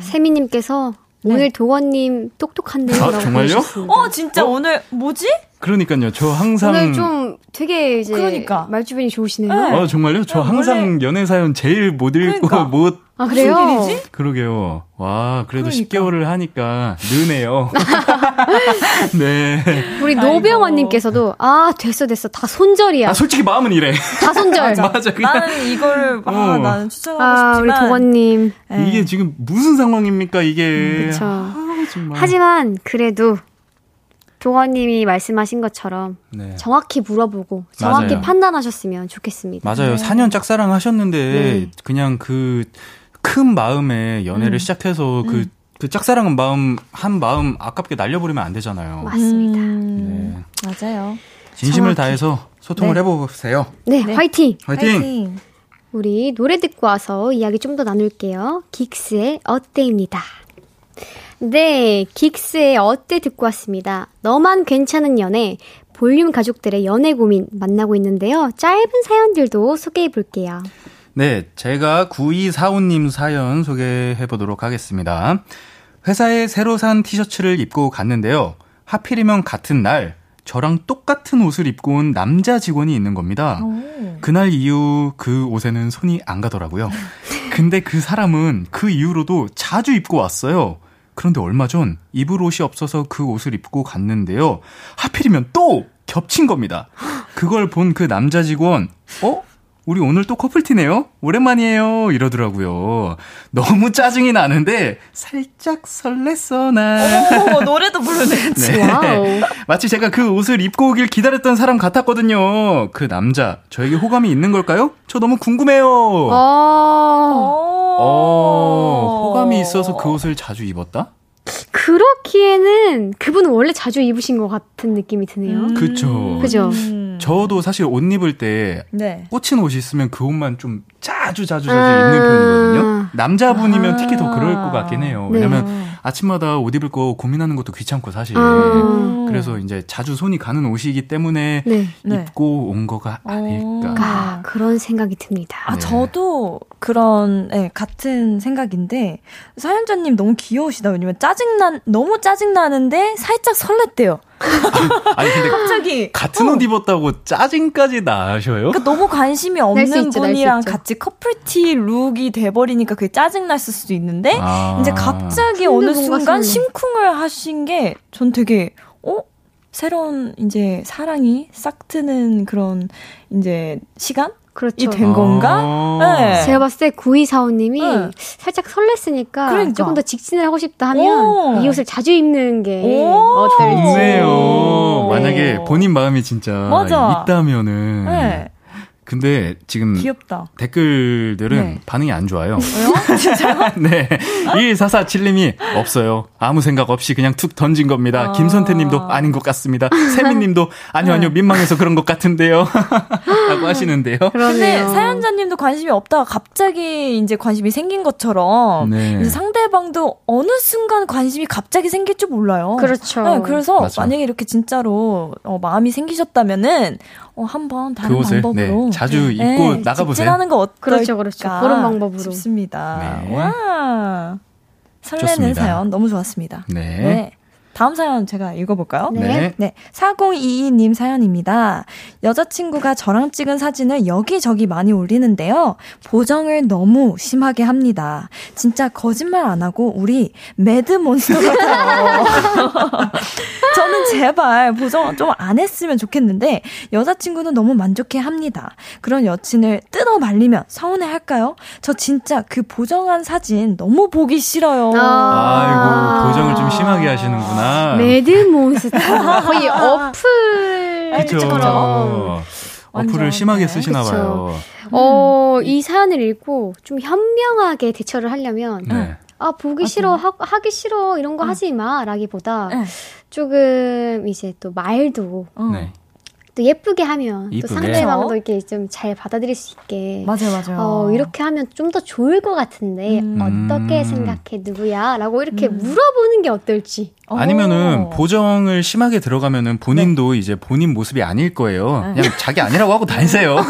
세미님께서 네. 오늘 도원님 똑똑한데요. 아, 정말요? 어, 진짜 어? 오늘 뭐지? 그러니까요. 저 항상 오늘 좀 되게 이제 그러니까. 말주변이 좋으시네요. 네. 어, 정말요? 저 네, 항상 원래... 연애 사연 제일 못 읽고 그러니까. 못 아, 그래요? 그러게요. 와, 그래도 그러니까. 10개월을 하니까 느네요. 네. 우리 노병원 님께서도, 아, 됐어, 됐어. 다 손절이야. 아, 솔직히 마음은 이래. 다 손절. 맞아. 맞아. 그냥. 나는 이거를, 아, 어. 나는 추천하고 아, 싶지만. 우리 도원님. 네. 이게 지금 무슨 상황입니까, 이게. 그쵸. 아, 하지만, 그래도, 도원님이 말씀하신 것처럼 네. 정확히 물어보고 정확히 맞아요. 판단하셨으면 좋겠습니다. 맞아요. 네. 4년 짝사랑 하셨는데 네. 그냥 그 큰 마음에 연애를 음. 시작해서 그, 음. 그 짝사랑한 마음, 한 마음 아깝게 날려버리면 안 되잖아요. 맞습니다. 음. 네. 맞아요. 진심을 정확히. 다해서 소통을 네. 해보세요. 네, 네, 화이팅! 화이팅! 화이팅! 우리 노래 듣고 와서 이야기 좀 더 나눌게요. 긱스의 어때입니다. 네, 긱스의 어때 듣고 왔습니다. 너만 괜찮은 연애, 볼륨 가족들의 연애 고민 만나고 있는데요. 짧은 사연들도 소개해 볼게요. 네, 제가 9245님 사연 소개해 보도록 하겠습니다. 회사에 새로 산 티셔츠를 입고 갔는데요. 하필이면 같은 날 저랑 똑같은 옷을 입고 온 남자 직원이 있는 겁니다. 오. 그날 이후 그 옷에는 손이 안 가더라고요. 근데 그 사람은 그 이후로도 자주 입고 왔어요. 그런데 얼마 전 입을 옷이 없어서 그 옷을 입고 갔는데요. 하필이면 또 겹친 겁니다. 그걸 본 그 남자 직원, 어? 우리 오늘 또 커플티네요? 오랜만이에요. 이러더라고요. 너무 짜증이 나는데 살짝 설렜어 나. 오, 노래도 부르네. 네. 마치 제가 그 옷을 입고 오길 기다렸던 사람 같았거든요. 그 남자 저에게 호감이 있는 걸까요? 저 너무 궁금해요. 어, 어 호감이 있어서 그 옷을 자주 입었다? 그렇기에는 그분은 원래 자주 입으신 것 같은 느낌이 드네요. 음. 그쵸. 그죠. 음. 저도 사실 옷 입을 때 네. 꽂힌 옷이 있으면 그 옷만 좀 자주 자주 자주 아~ 입는 편이거든요. 남자분이면 아~ 특히 더 그럴 것 같긴 해요. 네. 왜냐면 아침마다 옷 입을 거 고민하는 것도 귀찮고 사실. 아~ 그래서 이제 자주 손이 가는 옷이기 때문에 네. 네. 입고 온 거가 아닐까. 아, 그런 생각이 듭니다. 아, 네. 저도 그런 네, 같은 생각인데 사연자님 너무 귀여우시다. 왜냐면 짜증난 너무 짜증 나는데 살짝 설렜대요. 아니 근데 갑자기 같은 어. 옷 입었다고 짜증까지 나셔요? 그러니까 너무 관심이 없는 있죠, 분이랑 같이 커플티 룩이 돼버리니까 그게 짜증 났을 수도 있는데 아. 이제 갑자기 어느 순간 심쿵을 하신 게 전 되게 어 새로운 이제 사랑이 싹 트는 그런 이제 시간 그렇죠. 이된 건가? 아~ 네. 제가 봤을 때 9245님이 네. 살짝 설렜으니까 그러니까. 조금 더 직진을 하고 싶다 하면 이 옷을 자주 입는 게 어떨지. 좋네요. 만약에 본인 마음이 진짜 맞아. 있다면은 네. 근데 지금 귀엽다. 댓글들은 네. 반응이 안 좋아요. 왜요? 진짜요? 네. 1447님이 없어요. 아무 생각 없이 그냥 툭 던진 겁니다. 아~ 김선태 님도 아닌 것 같습니다. 세민 님도 아니요, 아니요, 네. 민망해서 그런 것 같은데요. 라고 하시는데요. 그런데 사연자 님도 관심이 없다가 갑자기 이제 관심이 생긴 것처럼 네. 이제 상대방도 어느 순간 관심이 갑자기 생길 줄 몰라요. 그렇죠. 네, 그래서 맞아. 만약에 이렇게 진짜로 어, 마음이 생기셨다면 어, 한번 다른 그 옷을, 방법으로 네, 자주 네, 입고 네, 나가보세요. 하는 거 어떨까? 그렇죠, 그렇죠. 그런 방법으로 싶습니다. 네. 와 설레는 좋습니다. 사연 너무 좋았습니다. 네. 네. 다음 사연 제가 읽어볼까요? 네. 네. 4022님 사연입니다. 여자친구가 저랑 찍은 사진을 여기저기 많이 올리는데요. 보정을 너무 심하게 합니다. 진짜 거짓말 안 하고 우리 매드몬스터 같아요. 저는 제발 보정 좀 안 했으면 좋겠는데 여자친구는 너무 만족해 합니다. 그런 여친을 뜯어 말리면 서운해 할까요? 저 진짜 그 보정한 사진 너무 보기 싫어요. 아, 아이고, 보정을 좀 심하게 하시는구나. 아. 매드 몬스터. 거의 어플처럼. 어플을 심하게 쓰시나 그쵸. 봐요. 어, 음. 이 사연을 읽고 좀 현명하게 대처를 하려면 네. 아, 보기 싫어, 하, 하기 싫어, 이런 거 응. 하지 마, 라기보다 네. 조금 이제 또 말도 어. 네. 또 예쁘게 하면 이쁘게. 또 상대방도 이렇게 좀 잘 받아들일 수 있게 맞아요, 맞아요. 어, 이렇게 하면 좀 더 좋을 것 같은데 음. 어떻게 생각해 누구야?라고 이렇게 음. 물어보는 게 어떨지. 아니면은 보정을 심하게 들어가면은 본인도 네. 이제 본인 모습이 아닐 거예요. 네. 그냥 자기 아니라고 하고 다니세요.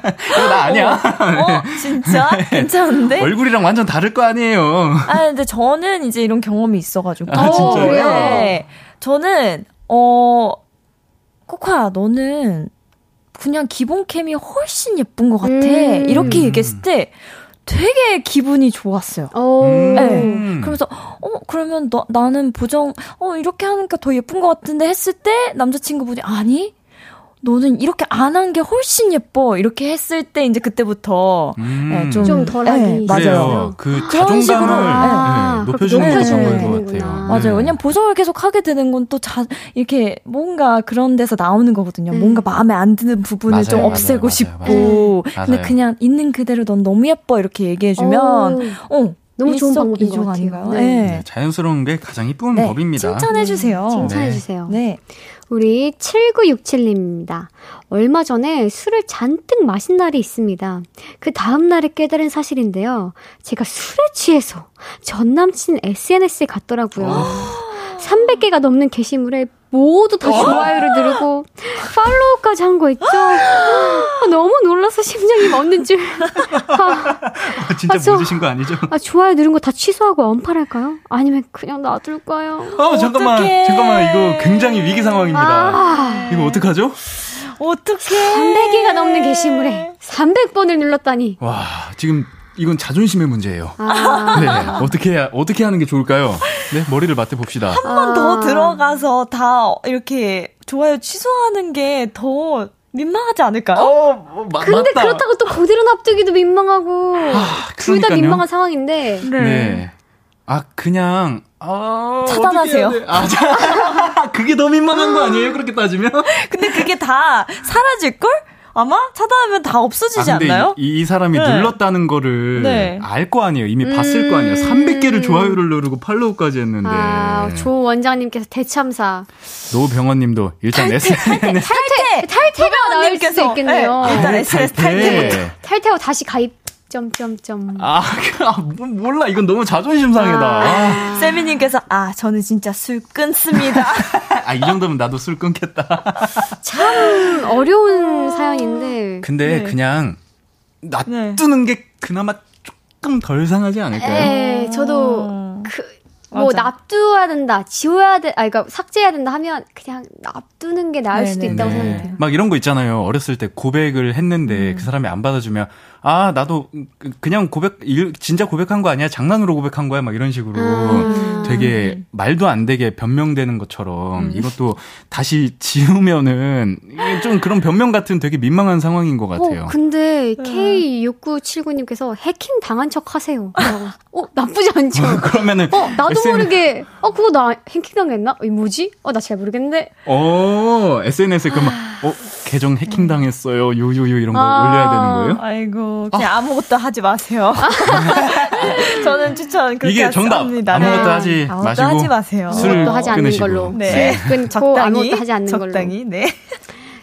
나 아니야. 어, 어 진짜 네. 괜찮은데? 얼굴이랑 완전 다를 거 아니에요. 아 근데 저는 이제 이런 경험이 있어가지고. 아 진짜요? 네. 저는 어 코코야, 너는 그냥 기본 캠이 훨씬 예쁜 것 같아. 음. 이렇게 얘기했을 때 되게 기분이 좋았어요. 음. 네. 그러면서 어 그러면 너 나는 보정 어 이렇게 하니까 더 예쁜 것 같은데 했을 때 남자친구분이 아니 너는 이렇게 안 한 게 훨씬 예뻐 이렇게 했을 때 이제 그때부터 음. 네, 좀, 좀 덜하기 네, 맞아요. 그 자존감을 아, 네, 높여주는 게 좋은 것 같아요. 맞아요. 네. 왜냐면 보정을 계속 하게 되는 건 또 자 이렇게 뭔가 그런 데서 나오는 거거든요. 음. 뭔가 마음에 안 드는 부분을 맞아요, 좀 없애고 맞아요, 싶고 근데 그냥 있는 그대로 넌 너무 예뻐 이렇게 얘기해주면 어 너무 좋은 방법인 것 아닌가요? 네. 네. 자연스러운 게 가장 이쁜 네. 법입니다. 칭찬해 주세요. 칭찬해 주세요. 네. 우리 7967님입니다. 얼마 전에 술을 잔뜩 마신 날이 있습니다. 그 다음날에 깨달은 사실인데요. 제가 술에 취해서 전 남친 SNS에 갔더라고요. 300개가 넘는 게시물에 모두 다 좋아요를 누르고 팔로우까지 한 거 있죠? 아, 너무 놀라서 심장이 멎는 줄. 아, 진짜 아, 저, 묻으신 거 아니죠? 아, 좋아요 누른 거 다 취소하고 언팔할까요? 아니면 그냥 놔둘까요? 아, 잠깐만, 어떡해. 잠깐만, 이거 굉장히 위기 상황입니다. 아, 이거 어떡하죠? 어떡해. 300개가 넘는 게시물에 300번을 눌렀다니. 와, 지금 이건 자존심의 문제예요. 아. 네, 어떻게 해야, 어떻게 하는 게 좋을까요? 네, 머리를 맞대 봅시다. 한 번더 아. 들어가서 다 이렇게 좋아요 취소하는 게더 민망하지 않을까요? 어, 뭐, 마, 근데 맞다. 그렇다고 또 그대로 납두기도 민망하고 아, 둘다 민망한 상황인데. 네. 네. 아 그냥 아, 차단하세요. 아, 자, 그게 더 민망한 거 아니에요? 그렇게 따지면? 근데 그게 다 사라질 걸? 아마 차단하면 다 없어지지 아, 않나요? 이, 이 사람이 네. 눌렀다는 거를 네. 알거 아니에요. 이미 음... 봤을 거 아니에요. 300개를 좋아요를 누르고 팔로우까지 했는데. 아, 조 원장님께서 대참사. 노병원님도 일단 탈퇴, SNS 탈퇴, 탈퇴, 탈퇴가 나올 수도 있겠네요. 네, 일단 SNS 탈퇴. 탈퇴하고 다시 가입. 점점점. 아, 아 뭐, 몰라. 이건 너무 자존심 상해다. 아. 세미님께서 아 저는 진짜 술 끊습니다. 아 이 정도면 나도 술 끊겠다. 참 어려운 사연인데. 근데 네. 그냥 놔두는 네. 게 그나마 조금 덜 상하지 않을까요? 네, 저도 그. 뭐 맞아. 납두해야 된다, 지워야 돼, 아, 그러니까 삭제해야 된다 하면 그냥 납두는 게 나을 네네네. 수도 있다고 생각해요. 막 이런 거 있잖아요. 어렸을 때 고백을 했는데 음. 그 사람이 안 받아주면 아, 나도 그냥 고백, 진짜 고백한 거 아니야? 장난으로 고백한 거야? 막 이런 식으로 음. 되게 말도 안 되게 변명되는 것처럼 음. 이것도 다시 지우면은 좀 그런 변명 같은 되게 민망한 상황인 것 같아요. 어, 근데 K6979님께서 해킹 당한 척 하세요. 어, 나쁘지 않죠? 그러면은. 어, 나도 SNS... 모르게, 어, 그거 나 해킹 당했나? 이 뭐지? 어, 나 잘 모르겠는데. 어, SNS에 그러면, 어, 계정 해킹 당했어요. 유유유 이런 거 아, 올려야 되는 거예요? 아이고 그냥 아. 무것도 하지 마세요. 저는 추천 그렇게 이게 정답. 합니다. 아무것도 네. 하지 아무것도 마시고 하지 마세요. 술 하지 않는. 걸로. 네. 끊고 적당히, 아무것도 하지 않는 적당히, 걸로. 네.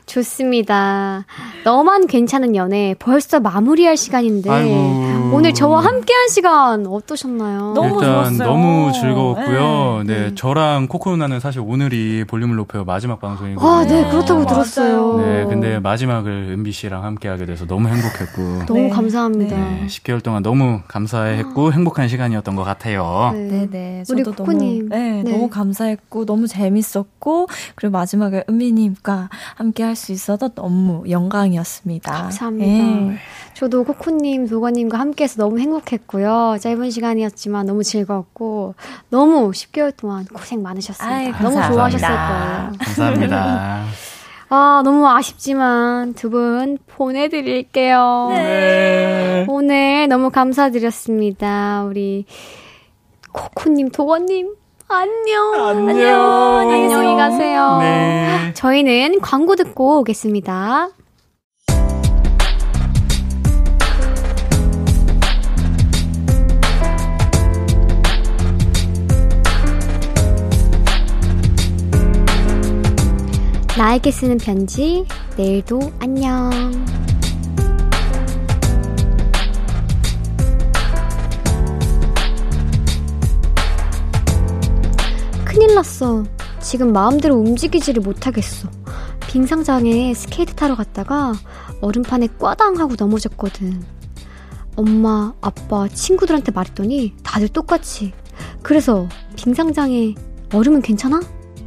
좋습니다. 너만 괜찮은 연애 벌써 마무리할 시간인데 아이고. 오늘 저와 함께한 시간 어떠셨나요? 너무 일단 좋았어요. 너무 즐거웠고요. 네. 네, 저랑 코코 누나는 사실 오늘이 볼륨을 높여 마지막 방송이거든요. 아, 네, 그렇다고 들었어요. 네, 근데 마지막을 은비 씨랑 함께하게 돼서 너무 행복했고 너무 네. 감사합니다. 네, 10개월 동안 너무 감사했고 행복한 시간이었던 것 같아요. 네, 네, 우리 코코님, 너무, 네, 너무 감사했고 너무 재밌었고 그리고 마지막에 은비님과 함께할 수 있어서 너무 영광이었습니다. 감사합니다. 네. 저도 코코님, 도가님과 함께해서 너무 행복했고요. 짧은 시간이었지만 너무 즐거웠고 너무 10개월 동안 고생 많으셨습니다. 아이, 너무 좋아하셨을 거예요. 감사합니다. 아, 너무 아쉽지만 두 분 보내드릴게요. 네. 오늘 너무 감사드렸습니다. 우리 코코님, 도원님, 안녕. 안녕. 안녕히 가세요. 네. 저희는 광고 듣고 오겠습니다. 나에게 쓰는 편지, 내일도 안녕. 큰일 났어. 지금 마음대로 움직이지를 못하겠어. 빙상장에 스케이트 타러 갔다가 얼음판에 꽈당 하고 넘어졌거든. 엄마, 아빠, 친구들한테 말했더니 다들 똑같이. 그래서 빙상장에 얼음은 괜찮아?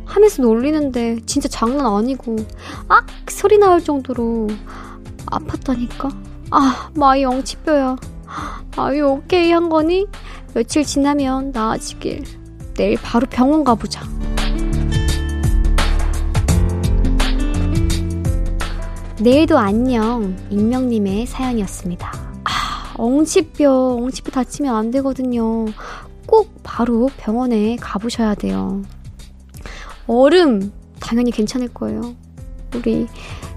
하면서 놀리는데 진짜 장난 아니고 악 소리 나올 정도로 아팠다니까. 아, my 엉치뼈야. Are you okay 한 거니? 며칠 지나면 나아지길. 내일 바로 병원 가보자. 내일도 안녕. 익명님의 사연이었습니다. 아, 엉치뼈, 엉치뼈 다치면 안 되거든요. 꼭 바로 병원에 가보셔야 돼요. 얼음, 당연히 괜찮을 거예요. 우리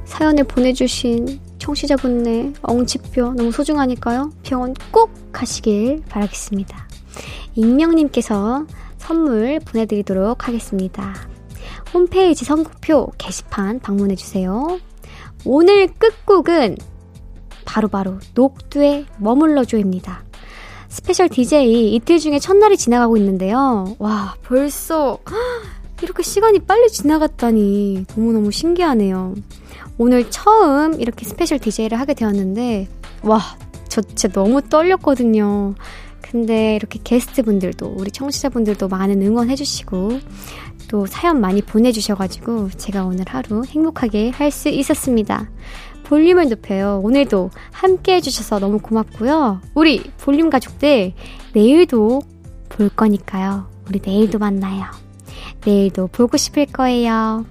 사연을 보내주신 청취자분의 엉치뼈 너무 소중하니까요. 병원 꼭 가시길 바라겠습니다. 익명님께서 선물 보내드리도록 하겠습니다. 홈페이지 선곡표 게시판 방문해주세요. 오늘 끝곡은 바로바로 녹두의 머물러줘입니다. special DJ 이틀 중에 첫날이 지나가고 있는데요. 와, 벌써 이렇게 시간이 빨리 지나갔다니 너무너무 신기하네요. 오늘 처음 이렇게 special DJ를 하게 되었는데, 와, 저 진짜 너무 떨렸거든요. 근데 이렇게 게스트분들도, 우리 청취자분들도 많은 응원해주시고, 또 사연 많이 보내주셔가지고, 제가 오늘 하루 행복하게 할 수 있었습니다. 볼륨을 높여요. 오늘도 함께 해주셔서 너무 고맙고요. 우리 볼륨 가족들, 내일도 볼 거니까요. 우리 내일도 만나요. 내일도 보고 싶을 거예요.